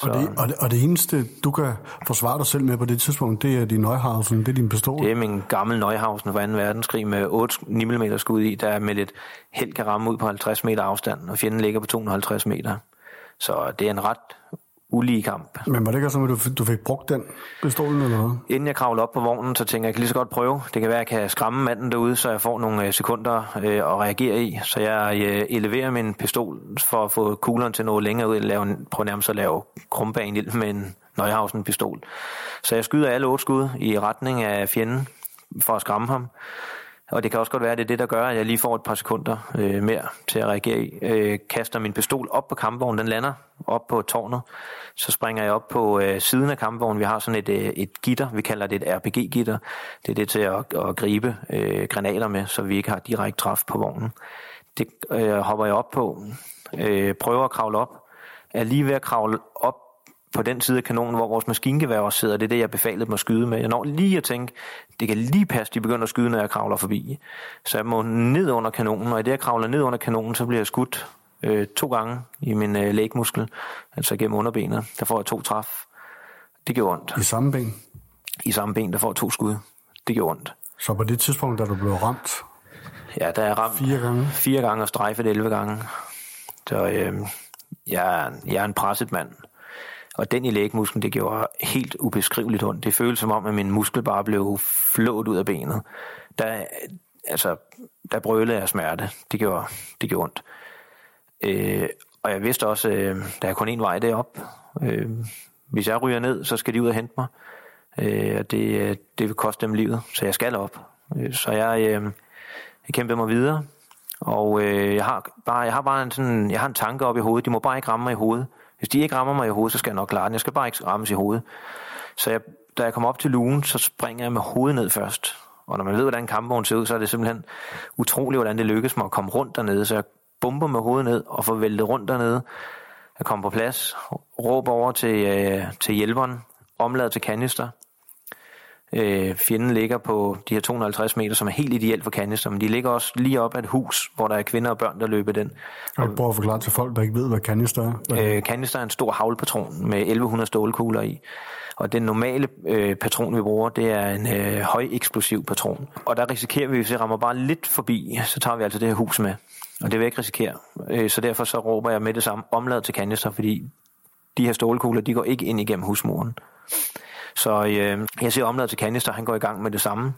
Så... Og, det, og, det, og det eneste, du kan forsvare dig selv med på det tidspunkt, det er din Neuhausen, det er din pistol? Det er min gamle Neuhausen fra 2. verdenskrig med 8 9 mm skud i, der med lidt held kan ramme ud på 50 meter afstand, og fjenden ligger på 250 meter. Så det er en ret ulige kamp. Men var det ikke sådan, at du, du fik brugt den pistolen eller hvad? Inden jeg kravlede op på vognen, så tænkte jeg, jeg kan lige så godt prøve. Det kan være, at jeg kan skræmme manden derude, så jeg får nogle øh, sekunder øh, at reagere i. Så jeg øh, eleverer min pistol for at få kugleren til noget længere ud, lave, prøve nærmest at lave krumbane med en Neuhausen pistol. Så jeg skyder alle otte skud i retning af fjenden for at skræmme ham. Og det kan også godt være, at det er det, der gør, at jeg lige får et par sekunder øh, mere til at reagere i. Øh, kaster min pistol op på kampvognen, den lander op på tårnet. Så springer jeg op på øh, siden af kampvognen. Vi har sådan et, øh, et gitter, vi kalder det et RPG-gitter. Det er det til at, at gribe øh, granater med, så vi ikke har direkte træf på vognen. Det øh, hopper jeg op på, øh, prøver at kravle op, er lige ved at kravle op på den side af kanonen, hvor vores maskingevær også sidder. Det er det, jeg befalede dem at skyde med. Jeg når lige at tænke, det kan lige passe, de begynder at skyde, når jeg kravler forbi. Så jeg må ned under kanonen, og i det, jeg kravler ned under kanonen, så bliver jeg skudt øh, to gange i min øh, lægmuskel, altså gennem underbenet. Der får jeg to træf. Det gjorde ondt. I samme ben? I samme ben, der får jeg to skud. Det gjorde ondt. Så på det tidspunkt, da du blev ramt? Ja, der er ramt fire gange. Fire gange og strejfet 11 gange. Så øh, jeg, jeg er en presset mand. Og den i lægmusklen, det gjorde helt ubeskriveligt ondt. Det føltes som om, at min muskel bare blev flået ud af benet. Der, altså, der brølede jeg smerte. Det gjorde, det gjorde ondt. Øh, og jeg vidste også, øh, der er kun en vej derop. Øh, hvis jeg ryger ned, så skal de ud og hente mig. Øh, og det, det vil koste dem livet, så jeg skal op. Øh, så jeg, øh, jeg kæmper mig videre. Og øh, jeg, har bare, jeg har bare en, sådan, jeg har en tanke op i hovedet. De må bare ikke ramme mig i hovedet. Hvis de ikke rammer mig i hovedet, så skal jeg nok klare den. Jeg skal bare ikke rammes i hovedet. Så jeg, da jeg kommer op til lugen, så springer jeg med hovedet ned først. Og når man ved, hvordan en kampvogn ser ud, så er det simpelthen utroligt, hvordan det lykkes mig at komme rundt dernede. Så jeg bomber med hovedet ned og får væltet rundt dernede. Jeg kommer på plads, råber over til, øh, til hjælperen, omladet til kanister. Øh, fjenden ligger på de her 250 meter, som er helt ideelt for kanister, men de ligger også lige op af et hus, hvor der er kvinder og børn, der løber den. Og prøv at forklare til folk, der ikke ved, hvad kanister er. Øh, kanister er en stor havlpatron med 1100 stålkugler i. Og den normale øh, patron, vi bruger, det er en øh, høj eksplosiv patron. Og der risikerer vi, hvis vi rammer bare lidt forbi, så tager vi altså det her hus med. Og det vil jeg ikke risikere. Øh, så derfor så råber jeg med det samme omlad til kanister, fordi de her stålkugler, de går ikke ind igennem husmuren. Så øh, jeg ser omladet til kanister, han går i gang med det samme.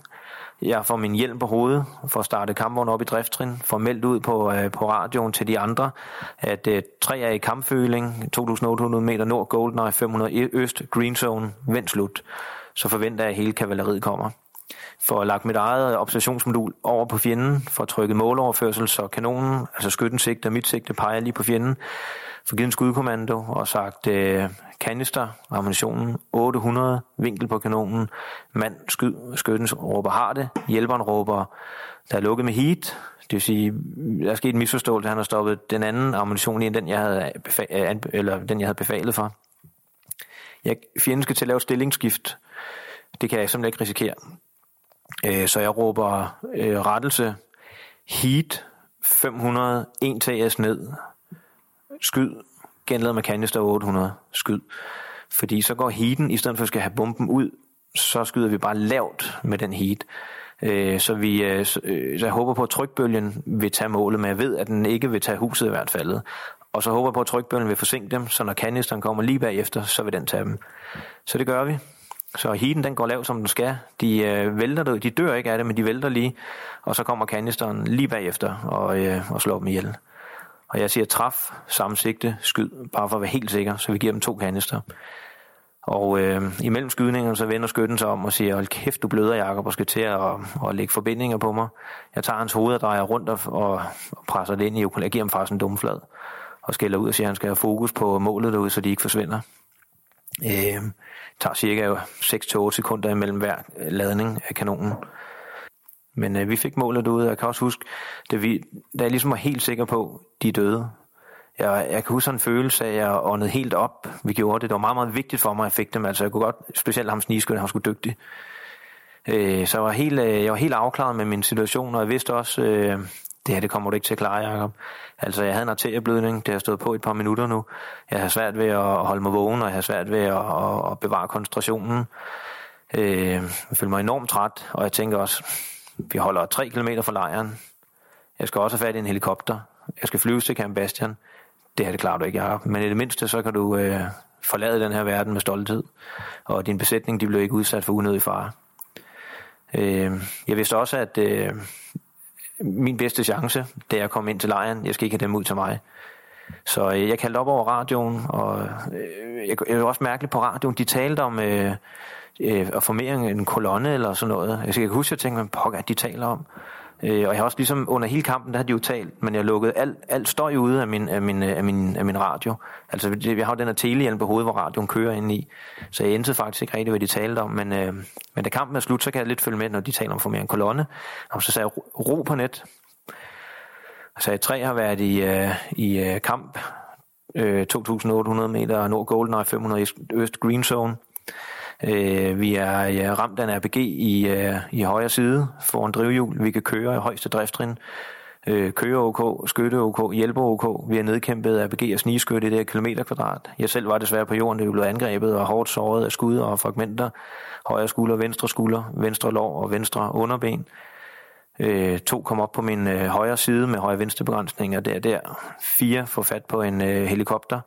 Jeg får min hjelm på hovedet for at starte kampvognen op i drifttrin, får meldt ud på, øh, på radioen til de andre, at øh, tre er i kampføling, 2800 meter nord, Goldeneye, 500 e- øst, Green Zone, vend slut. Så forventer jeg, at hele kavaleriet kommer. For at lagt mit eget observationsmodul over på fjenden, for at trykke måloverførsel, så kanonen, altså skyttens sigte og mit sigte, peger lige på fjenden få givet en skudkommando og sagt øh, kanister, ammunitionen, 800, vinkel på kanonen, mand, skyd, skytten råber har det, hjælperen råber, der er lukket med heat, det vil sige, der er sket en misforståelse, han har stoppet den anden ammunition i end den, jeg havde, øh, befa- øh, eller den, jeg havde befalet for. Jeg, fjenden skal til at lave stillingsskift. Det kan jeg simpelthen ikke risikere. Øh, så jeg råber øh, rettelse, heat, 500, 1 TS ned, skyd, genladet med kanister 800, skyd. Fordi så går heaten, i stedet for at skal have bomben ud, så skyder vi bare lavt med den heat. Øh, så, vi, øh, øh, så jeg håber på, at trykbølgen vil tage målet, men jeg ved, at den ikke vil tage huset i hvert fald. Og så håber jeg på, at trykbølgen vil forsinke dem, så når kanisteren kommer lige bagefter, så vil den tage dem. Så det gør vi. Så heaten den går lav, som den skal. De øh, vælter det, de dør ikke af det, men de vælter lige. Og så kommer kanisteren lige bagefter og, øh, og slår dem ihjel. Og jeg siger træf, samme sigte, skyd, bare for at være helt sikker, så vi giver dem to kanister. Og øh, imellem skydningerne, så vender skytten sig om og siger, hold kæft, du bløder, Jacob, og skal til at, og lægge forbindinger på mig. Jeg tager hans hoved og drejer rundt og, og presser det ind i ukul. Jeg giver ham faktisk en dumflad og skælder ud og siger, at han skal have fokus på målet derude, så de ikke forsvinder. Øh, tager cirka 6-8 sekunder imellem hver øh, ladning af kanonen. Men øh, vi fik målet derude, og jeg kan også huske, da, vi, da jeg ligesom var helt sikker på, de døde. Jeg, jeg kan huske en følelse af, at jeg åndede helt op. Vi gjorde det. Det var meget, meget vigtigt for mig, at jeg fik dem. Altså, jeg kunne godt, specielt ham snigeskytte, han skulle dygtig. Øh, så jeg var, helt, øh, jeg var helt afklaret med min situation, og jeg vidste også, øh, det her det kommer du ikke til at klare, Jacob. Altså, jeg havde en arterieblødning, det har stået på et par minutter nu. Jeg har svært ved at holde mig vågen, og jeg har svært ved at, at bevare koncentrationen. Øh, jeg føler mig enormt træt, og jeg tænker også, vi holder 3 km fra lejren. Jeg skal også have fat i en helikopter. Jeg skal flyve til Camp Bastian. Det her det klarer du ikke, Jacob. Men i det mindste, så kan du øh, forlade den her verden med stolthed. Og din besætning, de blev ikke udsat for unødig fare. Øh, jeg vidste også, at øh, min bedste chance, det jeg kom ind til lejren. Jeg skal ikke have dem ud til mig. Så øh, jeg kaldte op over radioen, og øh, jeg, jeg var også mærkeligt på radioen. De talte om øh, øh, at formere en kolonne eller sådan noget. Jeg kan huske, at jeg tænkte, hvad pokker de taler om. Øh, og jeg har også ligesom under hele kampen, der har de jo talt, men jeg lukkede alt, alt støj ude af min, af min, af min, af min radio. Altså, jeg har jo den her telehjelm på hovedet, hvor radioen kører ind i. Så jeg endte faktisk ikke rigtig, hvad de talte om. Men, øh, men da kampen er slut, så kan jeg lidt følge med, når de taler om formere en kolonne. Og så sagde jeg, ro på net. Og så jeg, tre har været i, øh, i øh, kamp. Øh, 2.800 meter nord Goldeneye, 500 øst Green Zone. Øh, vi er ja, ramt af en RPG i, øh, i højre side for en drivhjul. Vi kan køre i højeste drifttrin. Øh, køre OK, skytte OK, hjælpe OK. Vi har nedkæmpet RPG og snigeskytte i det her kilometerkvadrat. Jeg selv var desværre på jorden, det blev angrebet og hårdt såret af skud og fragmenter. Højre skulder, venstre skulder, venstre lår og venstre underben. Øh, to kom op på min øh, højre side med højre venstre og der der. Fire får fat på en øh, helikopter.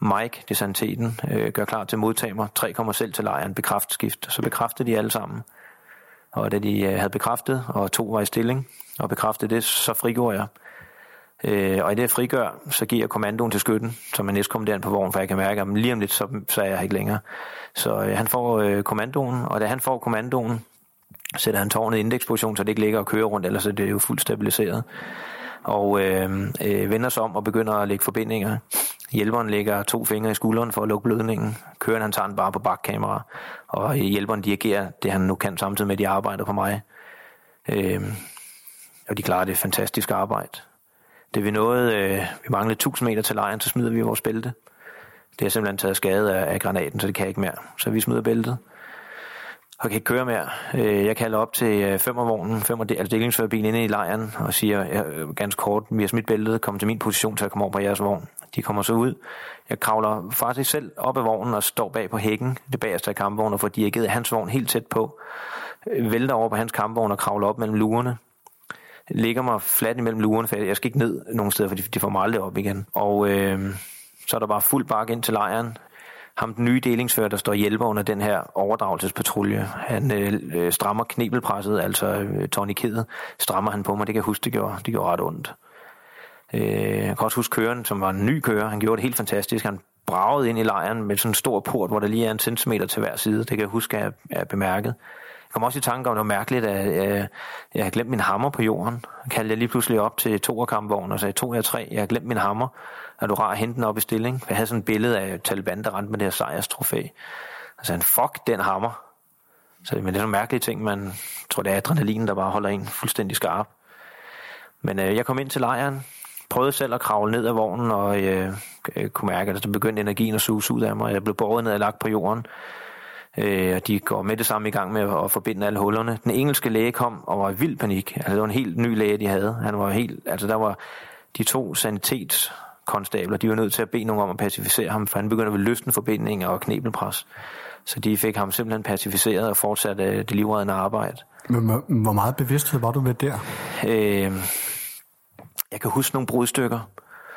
Mike, det santeten, øh, gør klar til modtager. Tre kommer selv til lejren, bekræftskift. Så bekræftede de alle sammen. Og da de øh, havde bekræftet, og to var i stilling, og bekræftede det, så frigjorde jeg. Øh, og i det jeg frigør, så giver jeg kommandoen til skytten, som er næstkommanderende på vognen, for jeg kan mærke, at lige om lidt, så, så er jeg ikke længere. Så øh, han får øh, kommandoen, og da han får kommandoen, sætter han tårnet i indeksposition, så det ikke ligger og kører rundt, ellers er det jo fuldt stabiliseret. Og øh, øh, vender sig om og begynder at lægge forbindinger. Hjælperen lægger to fingre i skulderen for at lukke blødningen. Køren han tager den bare på bakkamera. Og øh, hjælperen dirigerer det, han nu kan, samtidig med, at de arbejder på mig. Øh, og de klarer det fantastiske arbejde. Det vi nåede, øh, vi manglede 1000 meter til lejren, så smider vi vores bælte. Det er simpelthen taget skade af, af granaten, så det kan jeg ikke mere. Så vi smider bæltet og kan ikke køre mere. Øh, jeg kalder op til øh, femmervognen, femmer, altså delingsførerbilen inde i lejren, og siger jeg, øh, ganske kort, vi har smidt bæltet, kom til min position til at komme over på jeres vogn. De kommer så ud. Jeg kravler faktisk selv op af vognen og står bag på hækken, det bagerste af kampvognen, og får dirigeret hans vogn helt tæt på. Vælter over på hans kampvogn og kravler op mellem lurerne. Ligger mig fladt imellem lurerne, for jeg skal ikke ned nogen steder, for de får mig aldrig op igen. Og øh, så er der bare fuld bakke ind til lejren ham den nye delingsfører, der står hjælper under den her overdragelsespatrulje. Han øh, øh strammer knebelpresset, altså øh, tourniquetet, strammer han på mig. Det kan jeg huske, det gjorde, det gjorde ret ondt. Øh, jeg kan også huske køren, som var en ny kører. Han gjorde det helt fantastisk. Han bragede ind i lejren med sådan en stor port, hvor der lige er en centimeter til hver side. Det kan jeg huske, at jeg er bemærket. Jeg kom også i tanke om, det var mærkeligt, at øh, jeg, jeg havde glemt min hammer på jorden. Jeg kaldte jeg lige pludselig op til to og sagde, to jeg tre, jeg har glemt min hammer er du rar at hente den op i stilling? Jeg havde sådan et billede af Taliban, der rendte med det her sejrstrofæ. Og så han, fuck den hammer. Så, men det er sådan mærkelige ting, man tror, det er adrenalin, der bare holder en fuldstændig skarp. Men øh, jeg kom ind til lejren, prøvede selv at kravle ned af vognen, og øh, kunne mærke, at der begyndte energien at suge ud af mig. Jeg blev båret ned og lagt på jorden. Øh, de går med det samme i gang med at forbinde alle hullerne. Den engelske læge kom og var i vild panik. Altså, det var en helt ny læge, de havde. Han var helt, altså, der var de to sanitets sanitetskonstabler, de var nødt til at bede nogen om at pacificere ham, for han begyndte ved løftenforbinding og knebelpres. Så de fik ham simpelthen pacificeret og fortsatte øh, det livreddende arbejde. Men hvor meget bevidsthed var du med der? Øh, jeg kan huske nogle brudstykker,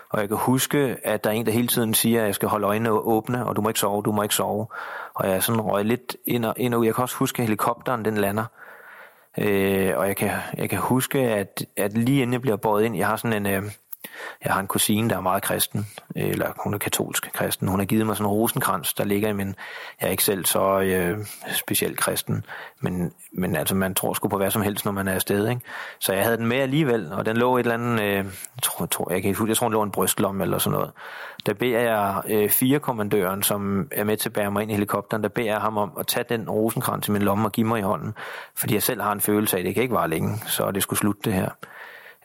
og jeg kan huske, at der er en, der hele tiden siger, at jeg skal holde øjnene åbne, og du må ikke sove, du må ikke sove. Og jeg sådan røget lidt ind og, ind og ud. Jeg kan også huske, at helikopteren den lander. Øh, og jeg kan, jeg kan huske, at, at lige inden jeg bliver båret ind, jeg har sådan en... Øh, jeg har en kusine, der er meget kristen, eller hun er katolsk kristen. Hun har givet mig sådan en rosenkrans, der ligger i min... Jeg er ikke selv så øh, specielt kristen, men, men altså, man tror sgu på hvad som helst, når man er afsted. Ikke? Så jeg havde den med alligevel, og den lå et eller andet... Øh, jeg, tror, tror, jeg, kan huske, jeg tror, den lå en brystlom eller sådan noget. Der beder jeg øh, fire kommandøren, som er med til at bære mig ind i helikopteren, der beder jeg ham om at tage den rosenkrans i min lomme og give mig i hånden, fordi jeg selv har en følelse af, at det kan ikke vare længe, så det skulle slutte det her.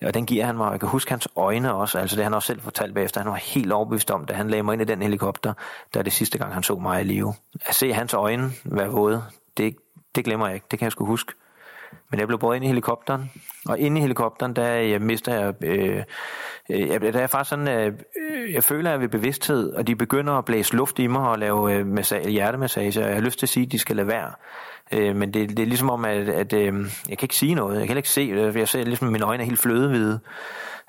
Og den giver han mig, jeg kan huske hans øjne også, altså det han også selv fortalt bagefter, han var helt overbevist om, da han lagde mig ind i den helikopter, der er det sidste gang, han så mig i live. At se hans øjne være våde, det, det glemmer jeg ikke, det kan jeg sgu huske. Men jeg blev båret ind i helikopteren, og inde i helikopteren, der jeg mister jeg, øh, øh, der er faktisk sådan, øh, øh jeg føler, at jeg ved bevidsthed, og de begynder at blæse luft i mig og lave øh, massage, hjertemassage, og jeg har lyst til at sige, at de skal lade være. Øh, men det, det er ligesom om, at, at øh, jeg kan ikke sige noget. Jeg kan ikke se det. Jeg ser ligesom, at mine øjne er helt flødehvide.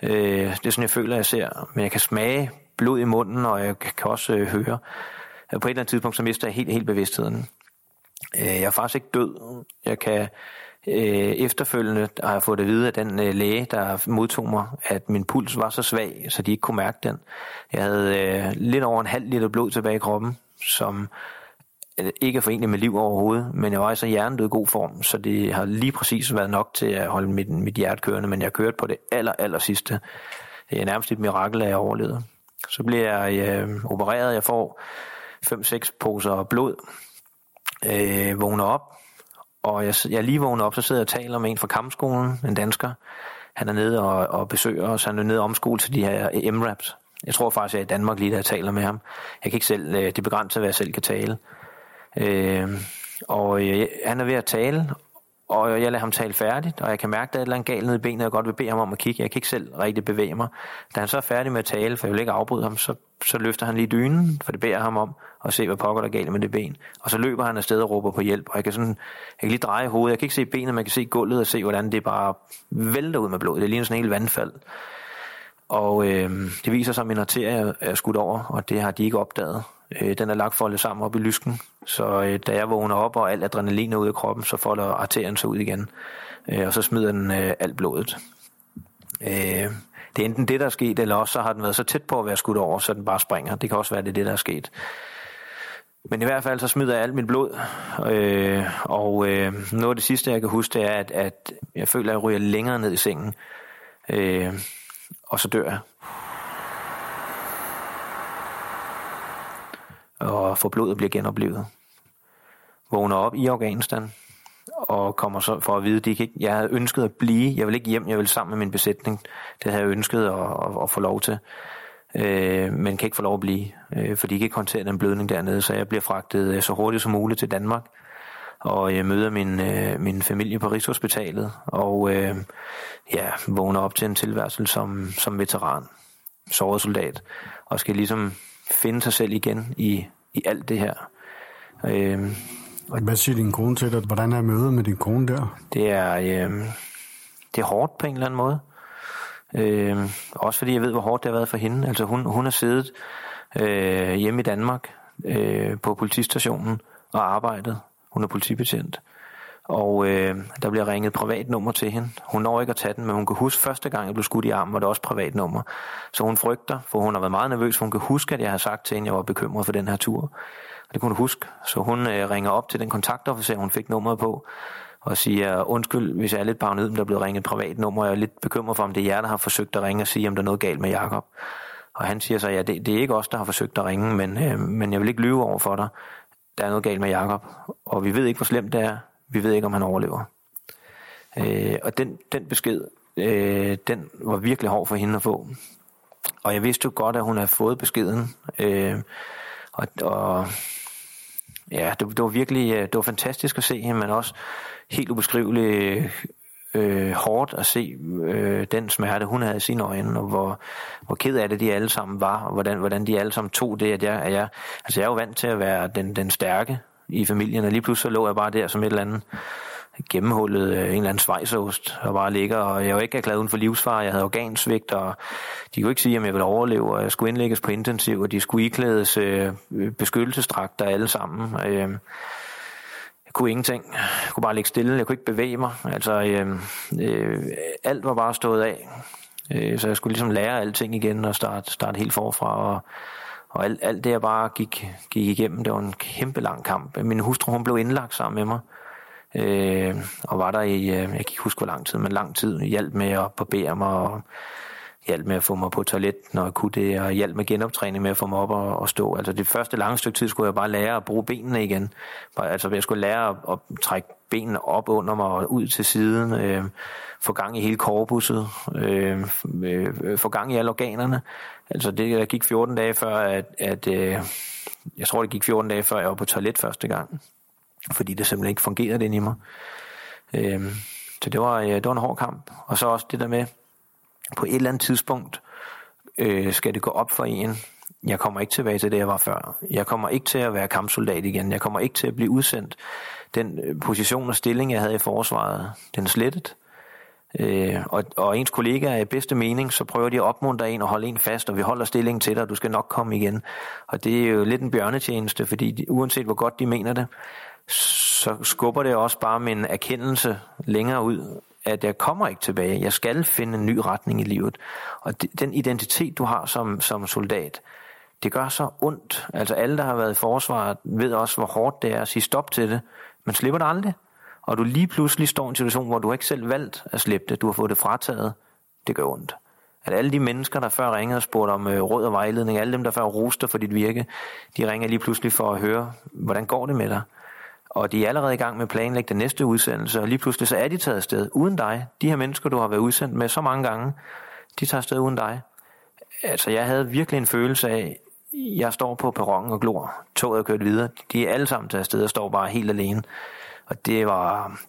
Øh, det er sådan, jeg føler, at jeg ser. Men jeg kan smage blod i munden, og jeg kan også øh, høre. På et eller andet tidspunkt, så mister jeg helt, helt bevidstheden. Øh, jeg er faktisk ikke død. Jeg kan øh, efterfølgende har jeg fået at vide af den øh, læge, der modtog mig, at min puls var så svag, så de ikke kunne mærke den. Jeg havde øh, lidt over en halv liter blod tilbage i kroppen, som øh, ikke er forenligt med liv overhovedet, men jeg var i så i god form, så det har lige præcis været nok til at holde mit, mit hjerte kørende, men jeg kørte på det aller, aller sidste. Det er nærmest et mirakel, at jeg overlevede. Så bliver jeg øh, opereret, jeg får 5-6 poser blod, øh, vågner op, og jeg, jeg lige vågner op, så sidder jeg og taler med en fra kampskolen, en dansker. Han er nede og, og besøger os, han er nede og omskole til de her MRAPs. Jeg tror faktisk, jeg er i Danmark lige, da jeg taler med ham. Jeg kan ikke selv, øh, det er begrænset, hvad jeg selv kan tale. Øh, og øh, han er ved at tale, og jeg lader ham tale færdigt, og jeg kan mærke, at der er et eller andet galt nede i benet, og jeg godt vil bede ham om at kigge. Jeg kan ikke selv rigtig bevæge mig. Da han så er færdig med at tale, for jeg vil ikke afbryde ham, så, så løfter han lige dynen, for det beder ham om, og se, hvad pokker der er galt med det ben. Og så løber han afsted og råber på hjælp, og jeg kan, sådan, jeg kan lige dreje hovedet. Jeg kan ikke se benet, man kan se gulvet og se, hvordan det bare vælter ud med blod. Det ligner sådan en helt vandfald. Og øh, det viser sig, at min arterie er skudt over, og det har de ikke opdaget. Øh, den er lagt foldet sammen op i lysken, så øh, da jeg vågner op, og alt adrenalin er ud af kroppen, så folder arterien sig ud igen, øh, og så smider den øh, alt blodet. Øh, det er enten det, der er sket, eller også så har den været så tæt på at være skudt over, så den bare springer. Det kan også være, det er det, der er sket. Men i hvert fald så smider jeg alt mit blod, øh, og øh, noget af det sidste, jeg kan huske, det er, at, at jeg føler, at jeg ryger længere ned i sengen, øh, og så dør jeg. Og får blodet bliver genoplevet. Vågner op i Afghanistan, og kommer så for at vide, at de ikke, jeg havde ønsket at blive, jeg vil ikke hjem, jeg vil sammen med min besætning. Det havde jeg ønsket at, at, at få lov til, øh, men kan ikke få lov at blive, øh, for de kan ikke håndtere den blødning dernede, så jeg bliver fragtet øh, så hurtigt som muligt til Danmark, og jeg møder min, øh, min familie på Rigshospitalet, og øh, ja, vågner op til en tilværelse som, som veteran, såret soldat, og skal ligesom finde sig selv igen i, i alt det her. Øh, og Hvad siger din kone til dig? Hvordan er mødet med din kone der? Det er, øh, det er hårdt på en eller anden måde. Øh, også fordi jeg ved, hvor hårdt det har været for hende. Altså hun, hun har siddet øh, hjemme i Danmark øh, på politistationen og arbejdet. Hun er politibetjent. Og øh, der bliver ringet privat nummer til hende. Hun når ikke at tage den, men hun kan huske første gang, jeg blev skudt i armen, var det også privat nummer. Så hun frygter, for hun har været meget nervøs, for hun kan huske, at jeg har sagt til hende, at jeg var bekymret for den her tur. Og det kunne hun huske. Så hun øh, ringer op til den kontaktofficer, hun fik nummeret på, og siger, undskyld, hvis jeg er lidt paranoid, om der er blevet ringet privat nummer, jeg er lidt bekymret for, om det er jer, der har forsøgt at ringe og sige, om der er noget galt med Jakob. Og han siger så, ja, det, det er ikke os, der har forsøgt at ringe, men, øh, men jeg vil ikke lyve over for dig. Der er noget galt med Jakob, og vi ved ikke, hvor slemt det er. Vi ved ikke, om han overlever. Øh, og den, den besked, øh, den var virkelig hård for hende at få. Og jeg vidste jo godt, at hun havde fået beskeden. Øh, og, og ja, det, det var virkelig øh, det var fantastisk at se hende, men også helt ubeskriveligt øh, hårdt at se øh, den smerte, hun havde i sine øjne, og hvor, hvor ked af det de alle sammen var, og hvordan, hvordan de alle sammen tog det, at jeg, at jeg, altså jeg er jo vant til at være den, den stærke i familien, og lige pludselig så lå jeg bare der som et eller andet gennemhullet øh, en eller anden svejsost og bare ligger, og jeg var ikke erklæret uden for livsfar, jeg havde organsvigt, og de kunne ikke sige, om jeg ville overleve, og jeg skulle indlægges på intensiv, og de skulle iklædes øh, øh beskyttelsesdragter alle sammen. Øh, jeg kunne ingenting. Jeg kunne bare ligge stille. Jeg kunne ikke bevæge mig. Altså, øh, øh, alt var bare stået af. Øh, så jeg skulle ligesom lære alting igen og starte, starte helt forfra. Og, og alt, alt det, jeg bare gik, gik igennem, det var en kæmpe lang kamp. Min hustru, hun blev indlagt sammen med mig. Øh, og var der i, øh, jeg kan ikke huske, hvor lang tid, men lang tid, hjalp med at barbere mig, og hjalp med at få mig på toilet, når jeg kunne det, og hjalp med genoptræning med at få mig op og, og stå. Altså det første lange stykke tid skulle jeg bare lære at bruge benene igen. Altså jeg skulle lære at, at trække benene op under mig og ud til siden, øh, få gang i hele korpuset, øh, øh, få gang i alle organerne. Altså det der gik 14 dage før, at, at øh, jeg tror det gik 14 dage før jeg var på toilet første gang fordi det simpelthen ikke fungerede ind i mig. Øh, så det var, øh, det var en hård kamp. Og så også det der med, på et eller andet tidspunkt øh, skal det gå op for en, jeg kommer ikke tilbage til det, jeg var før. Jeg kommer ikke til at være kampsoldat igen. Jeg kommer ikke til at blive udsendt. Den øh, position og stilling, jeg havde i forsvaret, den er slettet. Øh, og, og ens kollegaer er i bedste mening, så prøver de at opmuntre en og holde en fast, og vi holder stillingen til dig, og du skal nok komme igen. Og det er jo lidt en bjørnetjeneste, fordi de, uanset hvor godt de mener det, så skubber det også bare min erkendelse længere ud, at jeg kommer ikke tilbage. Jeg skal finde en ny retning i livet. Og den identitet, du har som, som soldat, det gør så ondt. Altså alle, der har været i forsvaret, ved også, hvor hårdt det er at sige stop til det. Men slipper det aldrig. Og du lige pludselig står i en situation, hvor du ikke selv valgt at slippe det. Du har fået det frataget. Det gør ondt. At alle de mennesker, der før ringede og spurgte om øh, råd og vejledning, alle dem, der før roste for dit virke, de ringer lige pludselig for at høre, hvordan går det med dig? og de er allerede i gang med at planlægge den næste udsendelse, og lige pludselig så er de taget afsted uden dig. De her mennesker, du har været udsendt med så mange gange, de tager afsted uden dig. Altså, jeg havde virkelig en følelse af, jeg står på perronen og glor. Toget er kørt videre. De er alle sammen taget afsted og står bare helt alene. Og det var,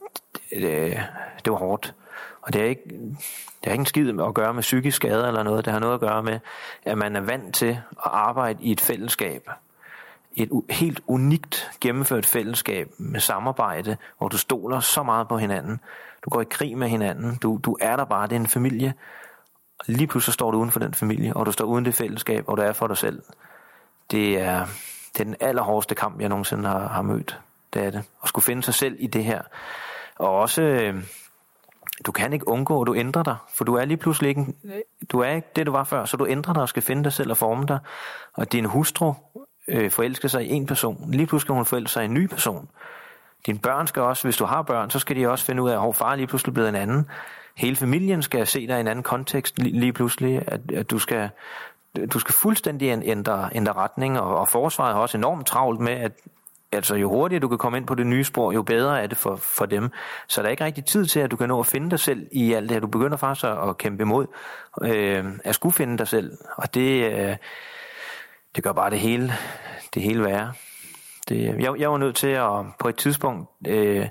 det, det var hårdt. Og det er ikke, det har ikke en skid at gøre med psykisk skade eller noget. Det har noget at gøre med, at man er vant til at arbejde i et fællesskab et helt unikt gennemført fællesskab med samarbejde, hvor du stoler så meget på hinanden. Du går i krig med hinanden. Du, du er der bare. Det er en familie. Og lige pludselig står du uden for den familie, og du står uden det fællesskab, og du er for dig selv. Det er, det er den allerhårdeste kamp, jeg nogensinde har, har mødt. Det er det. At skulle finde sig selv i det her. Og også, øh, du kan ikke undgå, at du ændrer dig, for du er lige pludselig ikke, du er ikke det, du var før, så du ændrer dig og skal finde dig selv og forme dig. Og din hustru øh, forelske sig i en person. Lige pludselig skal hun forelske sig i en ny person. Dine børn skal også, hvis du har børn, så skal de også finde ud af, at far lige pludselig blevet en anden. Hele familien skal se dig i en anden kontekst lige pludselig, at, at du skal du skal fuldstændig ændre, ændre retning, og, og forsvaret har også enormt travlt med, at altså, jo hurtigere du kan komme ind på det nye spor, jo bedre er det for, for dem. Så der er ikke rigtig tid til, at du kan nå at finde dig selv i alt det her. Du begynder faktisk at, at kæmpe imod øh, at skulle finde dig selv. Og det, øh, det gør bare det hele, det hele værre. Det, jeg, jeg var nødt til at, på et tidspunkt, øh,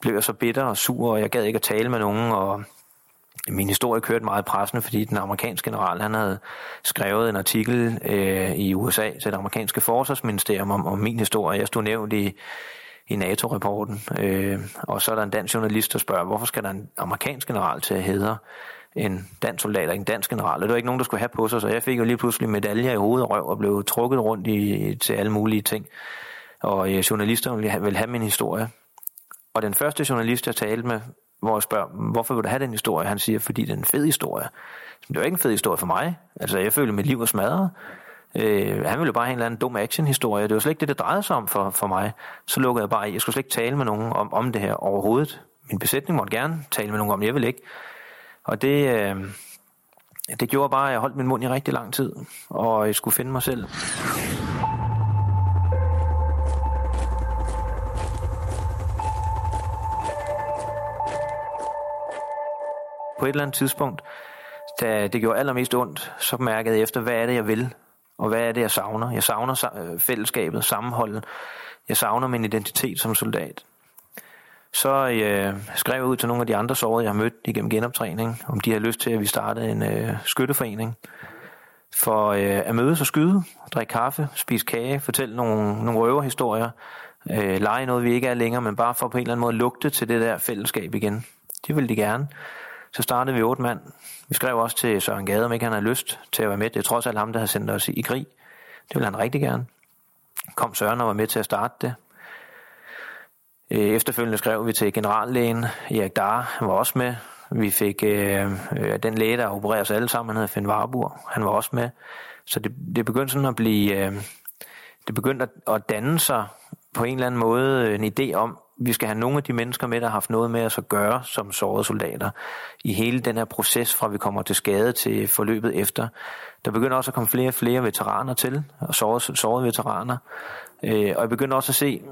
blev jeg så bitter og sur, og jeg gad ikke at tale med nogen, og min historie kørte meget i pressen, fordi den amerikanske general, han havde skrevet en artikel øh, i USA til det amerikanske forsvarsministerium om, om min historie. Jeg stod nævnt i, i NATO-rapporten, øh, og så er der en dansk journalist, der spørger, hvorfor skal der en amerikansk general til at hedre en dansk soldat og en dansk general. Og det var ikke nogen, der skulle have på sig, så jeg fik jo lige pludselig medaljer i hovedet og røv og blev trukket rundt i, til alle mulige ting. Og øh, journalister ville have, ville have min historie. Og den første journalist, jeg talte med, hvor jeg spørger, hvorfor vil du have den historie? Han siger, fordi det er en fed historie. Men det var ikke en fed historie for mig. Altså, jeg følte, mit liv var smadret. Øh, han ville bare have en eller anden dum action-historie. Det var slet ikke det, det drejede sig om for, for mig. Så lukkede jeg bare i. Jeg skulle slet ikke tale med nogen om, om det her overhovedet. Min besætning måtte gerne tale med nogen om, jeg ville ikke. Og det, øh, det gjorde bare, at jeg holdt min mund i rigtig lang tid, og jeg skulle finde mig selv. På et eller andet tidspunkt, da det gjorde allermest ondt, så mærkede jeg efter, hvad er det, jeg vil, og hvad er det, jeg savner. Jeg savner øh, fællesskabet, sammenholdet. Jeg savner min identitet som soldat. Så øh, skrev jeg ud til nogle af de andre sårede, jeg har mødt igennem genoptræning, om de har lyst til, at vi startede en øh, skytteforening. For øh, at mødes og skyde, drikke kaffe, spise kage, fortælle nogle, nogle røverhistorier, øh, lege noget, vi ikke er længere, men bare for på en eller anden måde lugte til det der fællesskab igen. Det ville de gerne. Så startede vi otte mand. Vi skrev også til Søren Gade, om ikke han havde lyst til at være med. Det er trods alt ham, der har sendt os i krig. Det ville han rigtig gerne. Kom Søren og var med til at starte det. Øh, efterfølgende skrev vi til generallægen Erik Dar, han var også med. Vi fik øh, øh, den læge, der opererer os alle sammen, han hedder Finn Warburg, han var også med. Så det, det begyndte sådan at blive, øh, det begyndte at, at danne sig på en eller anden måde øh, en idé om, vi skal have nogle af de mennesker med, der har haft noget med os at gøre som sårede soldater i hele den her proces, fra vi kommer til skade til forløbet efter. Der begynder også at komme flere og flere veteraner til, og sårede, sårede veteraner. Øh, og jeg begynder også at se,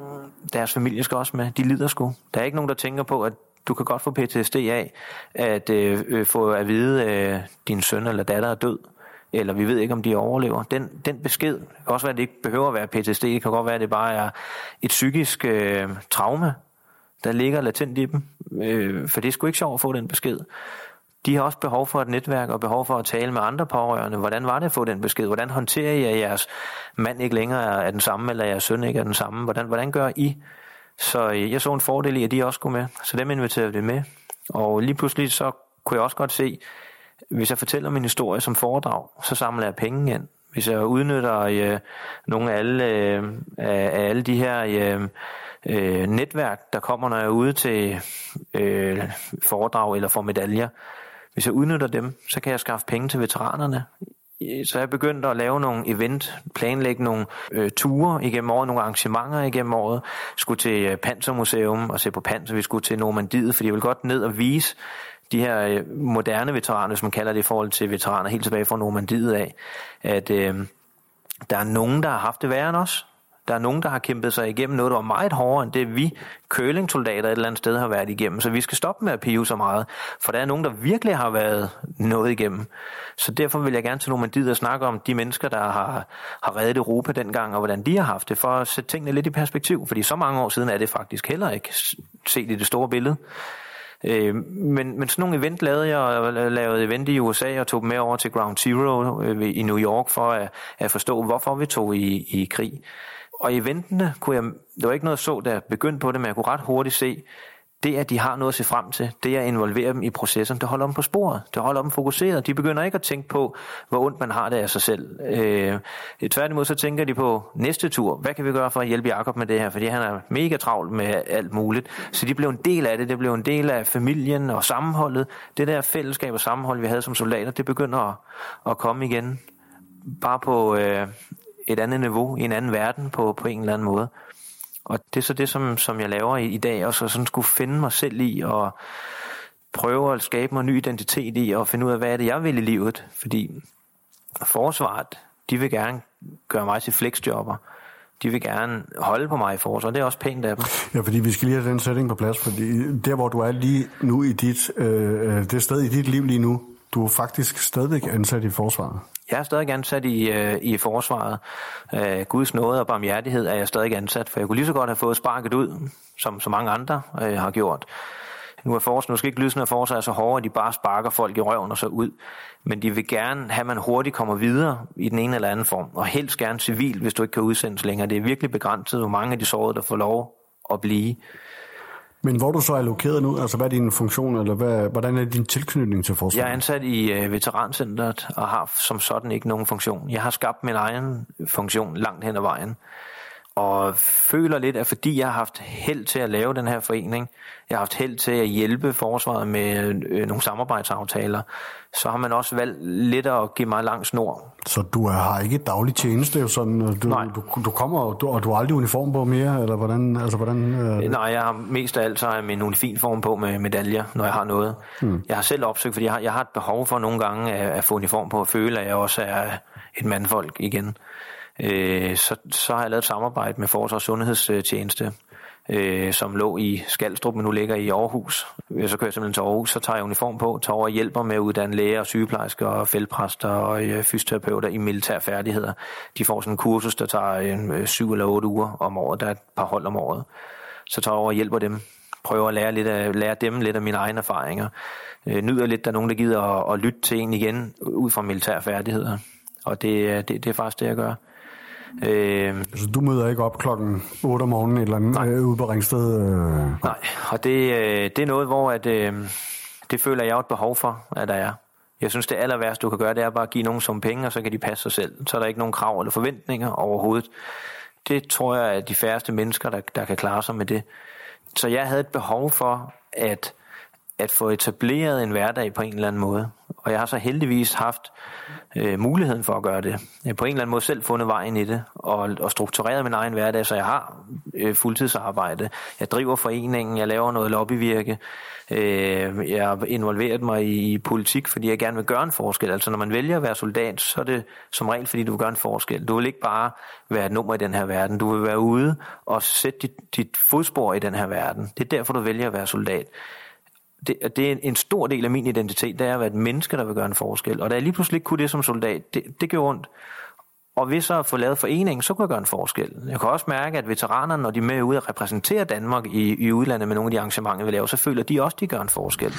deres familie skal også med. De lider sgu. Der er ikke nogen, der tænker på, at du kan godt få PTSD af at øh, øh, få at vide, at øh, din søn eller datter er død eller vi ved ikke, om de overlever. Den, den besked, det kan også være, at det ikke behøver at være PTSD, det kan godt være, at det bare er et psykisk øh, traume, der ligger latent i dem, øh, for det er sgu ikke sjovt at få den besked. De har også behov for et netværk og behov for at tale med andre pårørende. Hvordan var det at få den besked? Hvordan håndterer I, at jeres mand ikke længere er den samme, eller jeres søn ikke er den samme? Hvordan, hvordan gør I? Så øh, jeg så en fordel i, at de også skulle med. Så dem inviterede vi med. Og lige pludselig så kunne jeg også godt se, hvis jeg fortæller min historie som foredrag, så samler jeg penge ind. Hvis jeg udnytter øh, nogle af alle, øh, af alle de her øh, øh, netværk, der kommer, når jeg er ude til øh, foredrag eller får medaljer, hvis jeg udnytter dem, så kan jeg skaffe penge til veteranerne. Så jeg begyndt at lave nogle event, planlægge nogle øh, ture igennem året, nogle arrangementer igennem året. Skulle til øh, Pansermuseum og se på Panser, vi skulle til Normandiet, fordi jeg vil godt ned og vise de her øh, moderne veteraner, hvis man kalder det i forhold til veteraner helt tilbage fra Normandiet af, at øh, der er nogen, der har haft det værre end os. Der er nogen, der har kæmpet sig igennem noget, der var meget hårdere end det, vi kølingsoldater et eller andet sted har været igennem. Så vi skal stoppe med at pive så meget, for der er nogen, der virkelig har været noget igennem. Så derfor vil jeg gerne til Normandiet og snakke om de mennesker, der har, har reddet Europa dengang, og hvordan de har haft det, for at sætte tingene lidt i perspektiv. Fordi så mange år siden er det faktisk heller ikke set i det store billede. Øh, men, men sådan nogle event lavede jeg, og lavede event i USA og tog dem med over til Ground Zero øh, i New York for at, at forstå, hvorfor vi tog i, i krig. Og i eventene kunne jeg, det var ikke noget så, da jeg begyndte på det, men jeg kunne ret hurtigt se, det at de har noget at se frem til, det at involvere dem i processen, det holder dem på sporet, det holder dem fokuseret. De begynder ikke at tænke på, hvor ondt man har det af sig selv. Øh, tværtimod så tænker de på næste tur, hvad kan vi gøre for at hjælpe Jakob med det her, fordi han er mega travl med alt muligt. Så de blev en del af det, det blev en del af familien og sammenholdet. Det der fællesskab og sammenhold, vi havde som soldater, det begynder at, at komme igen. Bare på øh, et andet niveau, i en anden verden på, på en eller anden måde. Og det er så det, som, som jeg laver i, i dag, og så sådan skulle finde mig selv i, og prøve at skabe mig en ny identitet i, og finde ud af, hvad er det, jeg vil i livet. Fordi forsvaret, de vil gerne gøre mig til flexjobber. De vil gerne holde på mig i forsvaret, og det er også pænt af dem. Ja, fordi vi skal lige have den setting på plads, fordi der, hvor du er lige nu i dit, øh, øh det sted i dit liv lige nu, du er faktisk stadigvæk ansat i forsvaret. Jeg er stadig ansat i, øh, i forsvaret. Øh, Guds nåde og barmhjertighed er jeg stadig ansat, for jeg kunne lige så godt have fået sparket ud, som så mange andre øh, har gjort. Nu er forsvaret, nu skal ikke lyde sådan, at forsvaret er så hårde, at de bare sparker folk i røven og så ud. Men de vil gerne have, at man hurtigt kommer videre i den ene eller anden form. Og helst gerne civil, hvis du ikke kan udsendes længere. Det er virkelig begrænset, hvor mange af de sårede, der får lov at blive. Men hvor du så er allokeret nu, altså hvad er din funktion, eller hvad, hvordan er din tilknytning til forsvaret? Jeg er ansat i øh, veterancentret og har som sådan ikke nogen funktion. Jeg har skabt min egen funktion langt hen ad vejen og føler lidt, at fordi jeg har haft held til at lave den her forening, jeg har haft held til at hjælpe forsvaret med øh, nogle samarbejdsaftaler, så har man også valgt lidt at give mig lang snor. Så du har ikke et dagligt tjeneste, sådan, du, Nej. du, du kommer, og du, og du har aldrig uniform på mere, eller hvordan? Altså, hvordan øh, Nej, jeg har mest af alt så har jeg min fin form på med medaljer, når jeg har noget. Mm. Jeg har selv opsøgt, fordi jeg har, jeg har et behov for nogle gange at, at få uniform på, og føle, at jeg også er et mandfolk igen. Øh, så, så har jeg lavet et samarbejde med Forsvars- Sundhedstjeneste, øh, som lå i Skalstrup, men nu ligger i Aarhus. Så kører jeg simpelthen til Aarhus, så tager jeg uniform på, tager over og hjælper med at uddanne læger, og sygeplejersker og feltpræster og øh, fysioterapeuter i militære færdigheder. De får sådan en kursus, der tager øh, syv eller otte uger om året. Der er et par hold om året. Så tager jeg over og hjælper dem. Prøver at lære, lidt af, lære dem lidt af mine egne erfaringer. Øh, nyder lidt, der er nogen, der gider at, at lytte til en igen ud fra militære færdigheder. Og det, øh, det, det er faktisk det, jeg gør. Øh, altså, du møder ikke op klokken 8 om morgenen et eller andet øh, ude på Ringsted? Øh. Nej, og det, øh, det er noget, hvor at, øh, det føler jeg jo et behov for, at der er. Jeg synes, det aller værste, du kan gøre, det er bare at give nogen som penge, og så kan de passe sig selv. Så er der ikke nogen krav eller forventninger overhovedet. Det tror jeg er de færreste mennesker, der, der kan klare sig med det. Så jeg havde et behov for at, at få etableret en hverdag på en eller anden måde. Og jeg har så heldigvis haft øh, muligheden for at gøre det. Jeg har på en eller anden måde selv fundet vejen i det, og, og struktureret min egen hverdag, så jeg har øh, fuldtidsarbejde. Jeg driver foreningen, jeg laver noget lobbyvirke, øh, jeg har involveret mig i, i politik, fordi jeg gerne vil gøre en forskel. Altså når man vælger at være soldat, så er det som regel, fordi du vil gøre en forskel. Du vil ikke bare være et nummer i den her verden, du vil være ude og sætte dit, dit fodspor i den her verden. Det er derfor, du vælger at være soldat det, det er en stor del af min identitet, det er at være et menneske, der vil gøre en forskel. Og da jeg lige pludselig kunne det som soldat, det, det gjorde ondt. Og ved så at få lavet foreningen, så kunne jeg gøre en forskel. Jeg kan også mærke, at veteranerne, når de er med ude og repræsenterer Danmark i, i udlandet med nogle af de arrangementer, vi laver, så føler de også, at de gør en forskel.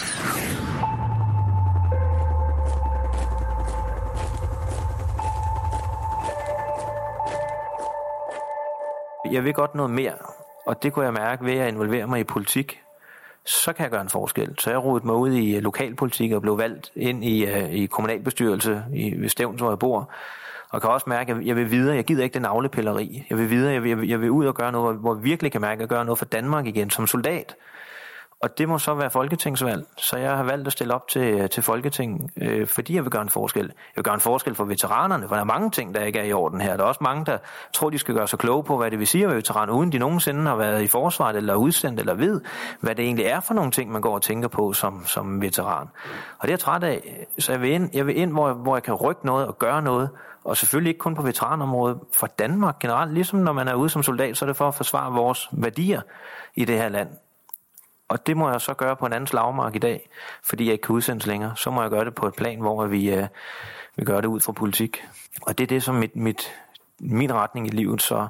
Jeg vil godt noget mere, og det kunne jeg mærke ved at involvere mig i politik så kan jeg gøre en forskel. Så jeg rodede mig ud i øh, lokalpolitik og blev valgt ind i, øh, i kommunalbestyrelse i, ved Stævns, hvor jeg bor. Og kan også mærke, at jeg vil videre. Jeg gider ikke den navlepilleri. Jeg vil videre. Jeg vil, jeg vil, ud og gøre noget, hvor, hvor jeg virkelig kan mærke, at jeg gør noget for Danmark igen som soldat. Og det må så være folketingsvalg. Så jeg har valgt at stille op til, til Folketing, øh, fordi jeg vil gøre en forskel. Jeg vil gøre en forskel for veteranerne, for der er mange ting, der ikke er i orden her. Der er også mange, der tror, de skal gøre sig kloge på, hvad det vil sige at være veteran, uden de nogensinde har været i forsvaret eller udsendt eller ved, hvad det egentlig er for nogle ting, man går og tænker på som, som veteran. Og det er jeg træt af. Så jeg vil ind, jeg vil ind hvor, hvor jeg kan rykke noget og gøre noget, og selvfølgelig ikke kun på veteranområdet, for Danmark generelt. Ligesom når man er ude som soldat, så er det for at forsvare vores værdier i det her land. Og det må jeg så gøre på en anden slagmark i dag, fordi jeg ikke kan udsendes længere. Så må jeg gøre det på et plan, hvor vi, øh, vi gør det ud fra politik. Og det er det, som mit, mit, min retning i livet så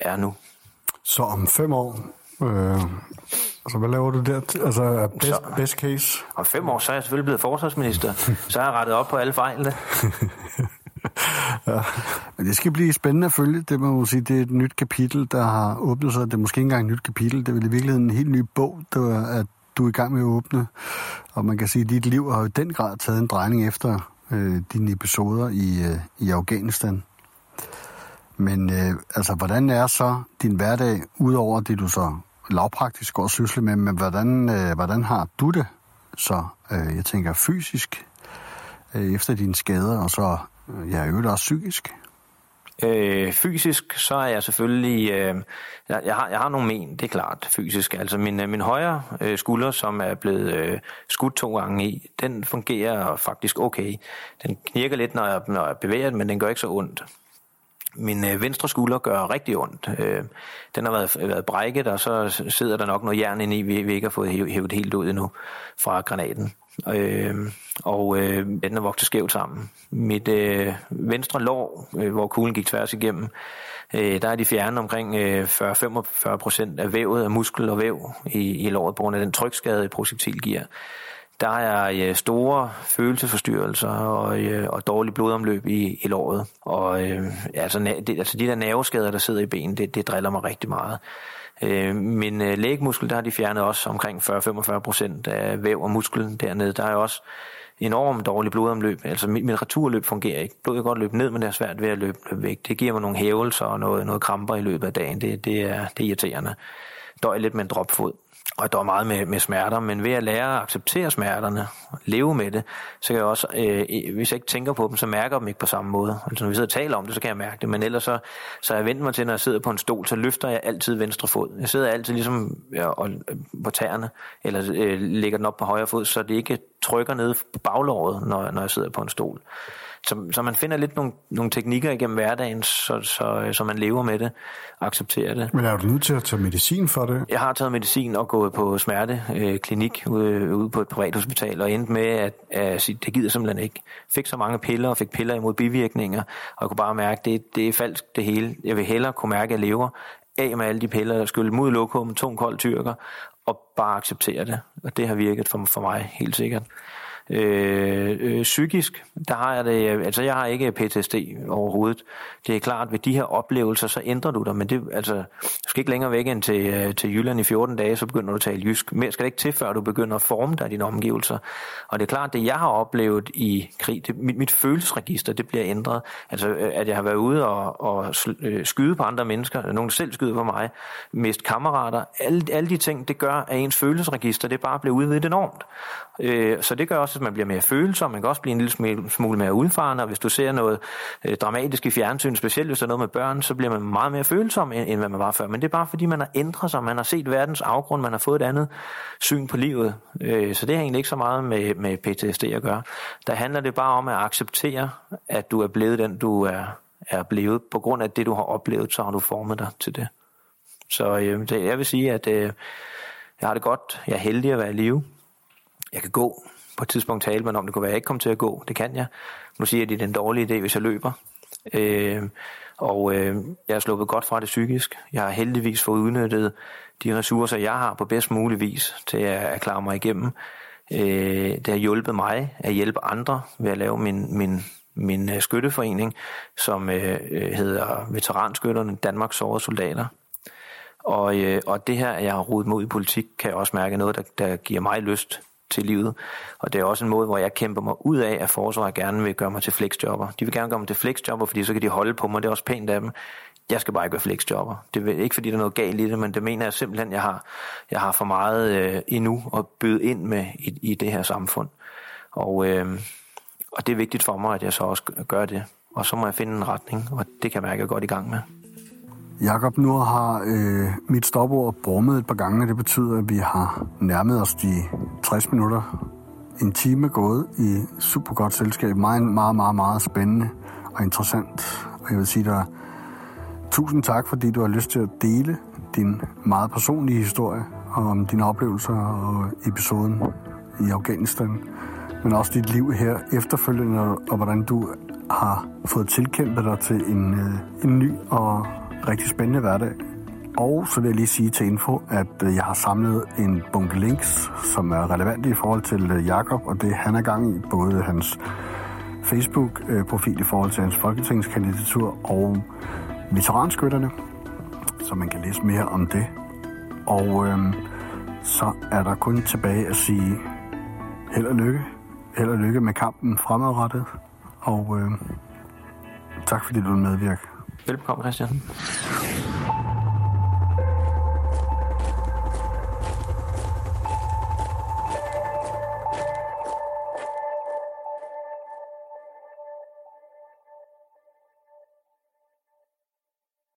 er nu. Så om fem år, øh, altså hvad laver du der? Altså best, Så- best case? Om fem år, så er jeg selvfølgelig blevet forsvarsminister. Så har jeg rettet op på alle fejlene. Ja. Men det skal blive spændende at følge. Det må man sige, det er et nyt kapitel, der har åbnet sig. Det er måske ikke engang et nyt kapitel. Det er vel i virkeligheden en helt ny bog, der, at du er i gang med at åbne. Og man kan sige, at dit liv har i den grad taget en drejning efter øh, dine episoder i, øh, i Afghanistan. Men øh, altså, hvordan er så din hverdag, udover det du så lavpraktisk går og sysler med, men hvordan, øh, hvordan har du det så, øh, jeg tænker fysisk, øh, efter dine skader, og så, jeg ja, jo også psykisk? Øh, fysisk, så er jeg selvfølgelig... Øh, jeg, jeg, har, jeg har nogle men, det er klart, fysisk. Altså min, øh, min højre øh, skulder, som er blevet øh, skudt to gange i, den fungerer faktisk okay. Den knirker lidt, når jeg, når jeg bevæger den, men den gør ikke så ondt. Min øh, venstre skulder gør rigtig ondt. Øh, den har været, været brækket, og så sidder der nok noget jern inde i, vi, vi ikke har fået hævet helt ud endnu fra granaten. Øh, og øh, den er vokset skævt sammen. Mit øh, venstre lår, øh, hvor kuglen gik tværs igennem, øh, der er de fjernet omkring øh, 40-45 procent af vævet af muskel og væv i, i låret på grund af den trykskade, projektil giver. Der er øh, store følelsesforstyrrelser og, øh, og dårlig blodomløb i, i låret. Og øh, altså, na- det, altså de der nerveskader, der sidder i benen, det, det driller mig rigtig meget. Øh, min øh, lægmuskel, der har de fjernet også omkring 40-45 procent af væv og muskel dernede. Der er også enormt dårligt blodomløb. Altså mit, mit returløb fungerer ikke. Blodet kan godt løbe ned, men det er svært ved at løbe, løbe væk. Det giver mig nogle hævelser og noget, noget kramper i løbet af dagen. Det, det, er, det er irriterende. Døj lidt med en dropfod og der er meget med, med smerter, men ved at lære at acceptere smerterne, leve med det, så kan jeg også, øh, hvis jeg ikke tænker på dem, så mærker jeg dem ikke på samme måde. Altså når vi sidder og taler om det, så kan jeg mærke det, men ellers så, så jeg vendt mig til, når jeg sidder på en stol, så løfter jeg altid venstre fod. Jeg sidder altid ligesom ja, og, øh, på tæerne, eller øh, lægger den op på højre fod, så det ikke trykker ned på baglåret, når, når jeg sidder på en stol. Så, så man finder lidt nogle, nogle teknikker igennem hverdagen, så, så, så man lever med det og accepterer det. Men er du nødt til at tage medicin for det? Jeg har taget medicin og gået på smerteklinik øh, ude, ude på et privat hospital, og endte med, at, at det gider simpelthen ikke. Fik så mange piller og fik piller imod bivirkninger, og jeg kunne bare mærke, at det, det er falsk det hele. Jeg vil hellere kunne mærke, at jeg lever af med alle de piller, der skulle mod lokum, tung kold tyrker, og bare acceptere det. Og det har virket for, for mig helt sikkert. Øh, øh, psykisk, der har jeg det, øh, altså jeg har ikke PTSD overhovedet. Det er klart, ved de her oplevelser, så ændrer du dig, men det, altså, du skal ikke længere væk end til, øh, til Jylland i 14 dage, så begynder du at tale jysk. Mere skal det ikke til, før du begynder at forme dig dine omgivelser. Og det er klart, det jeg har oplevet i krig, det, mit, mit følelsesregister, det bliver ændret. Altså, øh, at jeg har været ude og, og skyde på andre mennesker, nogen selv skyder på mig, mist kammerater, alle, alle de ting, det gør, at ens følelsesregister, det bare bliver udvidet enormt. Øh, så det gør også, at man bliver mere følsom, man kan også blive en lille smule mere udfarende, og hvis du ser noget øh, dramatisk i fjernsyn, specielt hvis der er noget med børn, så bliver man meget mere følsom, end, end hvad man var før. Men det er bare fordi, man har ændret sig, man har set verdens afgrund, man har fået et andet syn på livet. Øh, så det har egentlig ikke så meget med, med PTSD at gøre. Der handler det bare om at acceptere, at du er blevet den, du er, er blevet. På grund af det, du har oplevet, så har du formet dig til det. Så øh, det, jeg vil sige, at øh, jeg har det godt. Jeg er heldig at være i live jeg kan gå. På et tidspunkt talte man om, det kunne være, at jeg ikke kom til at gå. Det kan jeg. Nu siger jeg, at det er den dårlige idé, hvis jeg løber. Øh, og øh, jeg er sluppet godt fra det psykisk. Jeg har heldigvis fået udnyttet de ressourcer, jeg har på bedst mulig vis til at klare mig igennem. Øh, det har hjulpet mig at hjælpe andre ved at lave min, min, min uh, skytteforening, som øh, øh, hedder Veteranskytterne Danmarks Sårede Soldater. Og, øh, og det her, at jeg har rodet mod i politik, kan jeg også mærke noget, der, der giver mig lyst til livet. Og det er også en måde, hvor jeg kæmper mig ud af, at forsvaret gerne vil gøre mig til flexjobber. De vil gerne gøre mig til flexjobber, fordi så kan de holde på mig. Det er også pænt af dem. Jeg skal bare ikke være flexjobber. Det er ikke fordi, der er noget galt i det, men det mener jeg simpelthen, jeg har, jeg har for meget øh, endnu at byde ind med i, i det her samfund. Og, øh, og det er vigtigt for mig, at jeg så også gør det. Og så må jeg finde en retning, og det kan jeg mærke, at jeg er godt i gang med. Jakob, nu har øh, mit stopord brummet et par gange, og det betyder, at vi har nærmet os de 60 minutter. En time gået i super godt selskab. Meget, meget, meget, meget spændende og interessant. Og jeg vil sige dig tusind tak, fordi du har lyst til at dele din meget personlige historie om dine oplevelser og episoden i Afghanistan, men også dit liv her efterfølgende, og hvordan du har fået tilkæmpet dig til en, øh, en ny og rigtig spændende hverdag. Og så vil jeg lige sige til info, at øh, jeg har samlet en bunke links, som er relevante i forhold til øh, Jakob og det han er gang i, både hans Facebook-profil øh, i forhold til hans folketingskandidatur og veteranskytterne, så man kan læse mere om det. Og øhm, så er der kun tilbage at sige held og lykke. Held og lykke med kampen fremadrettet. Og øhm, tak fordi du medvirker. Velkommen, Christian.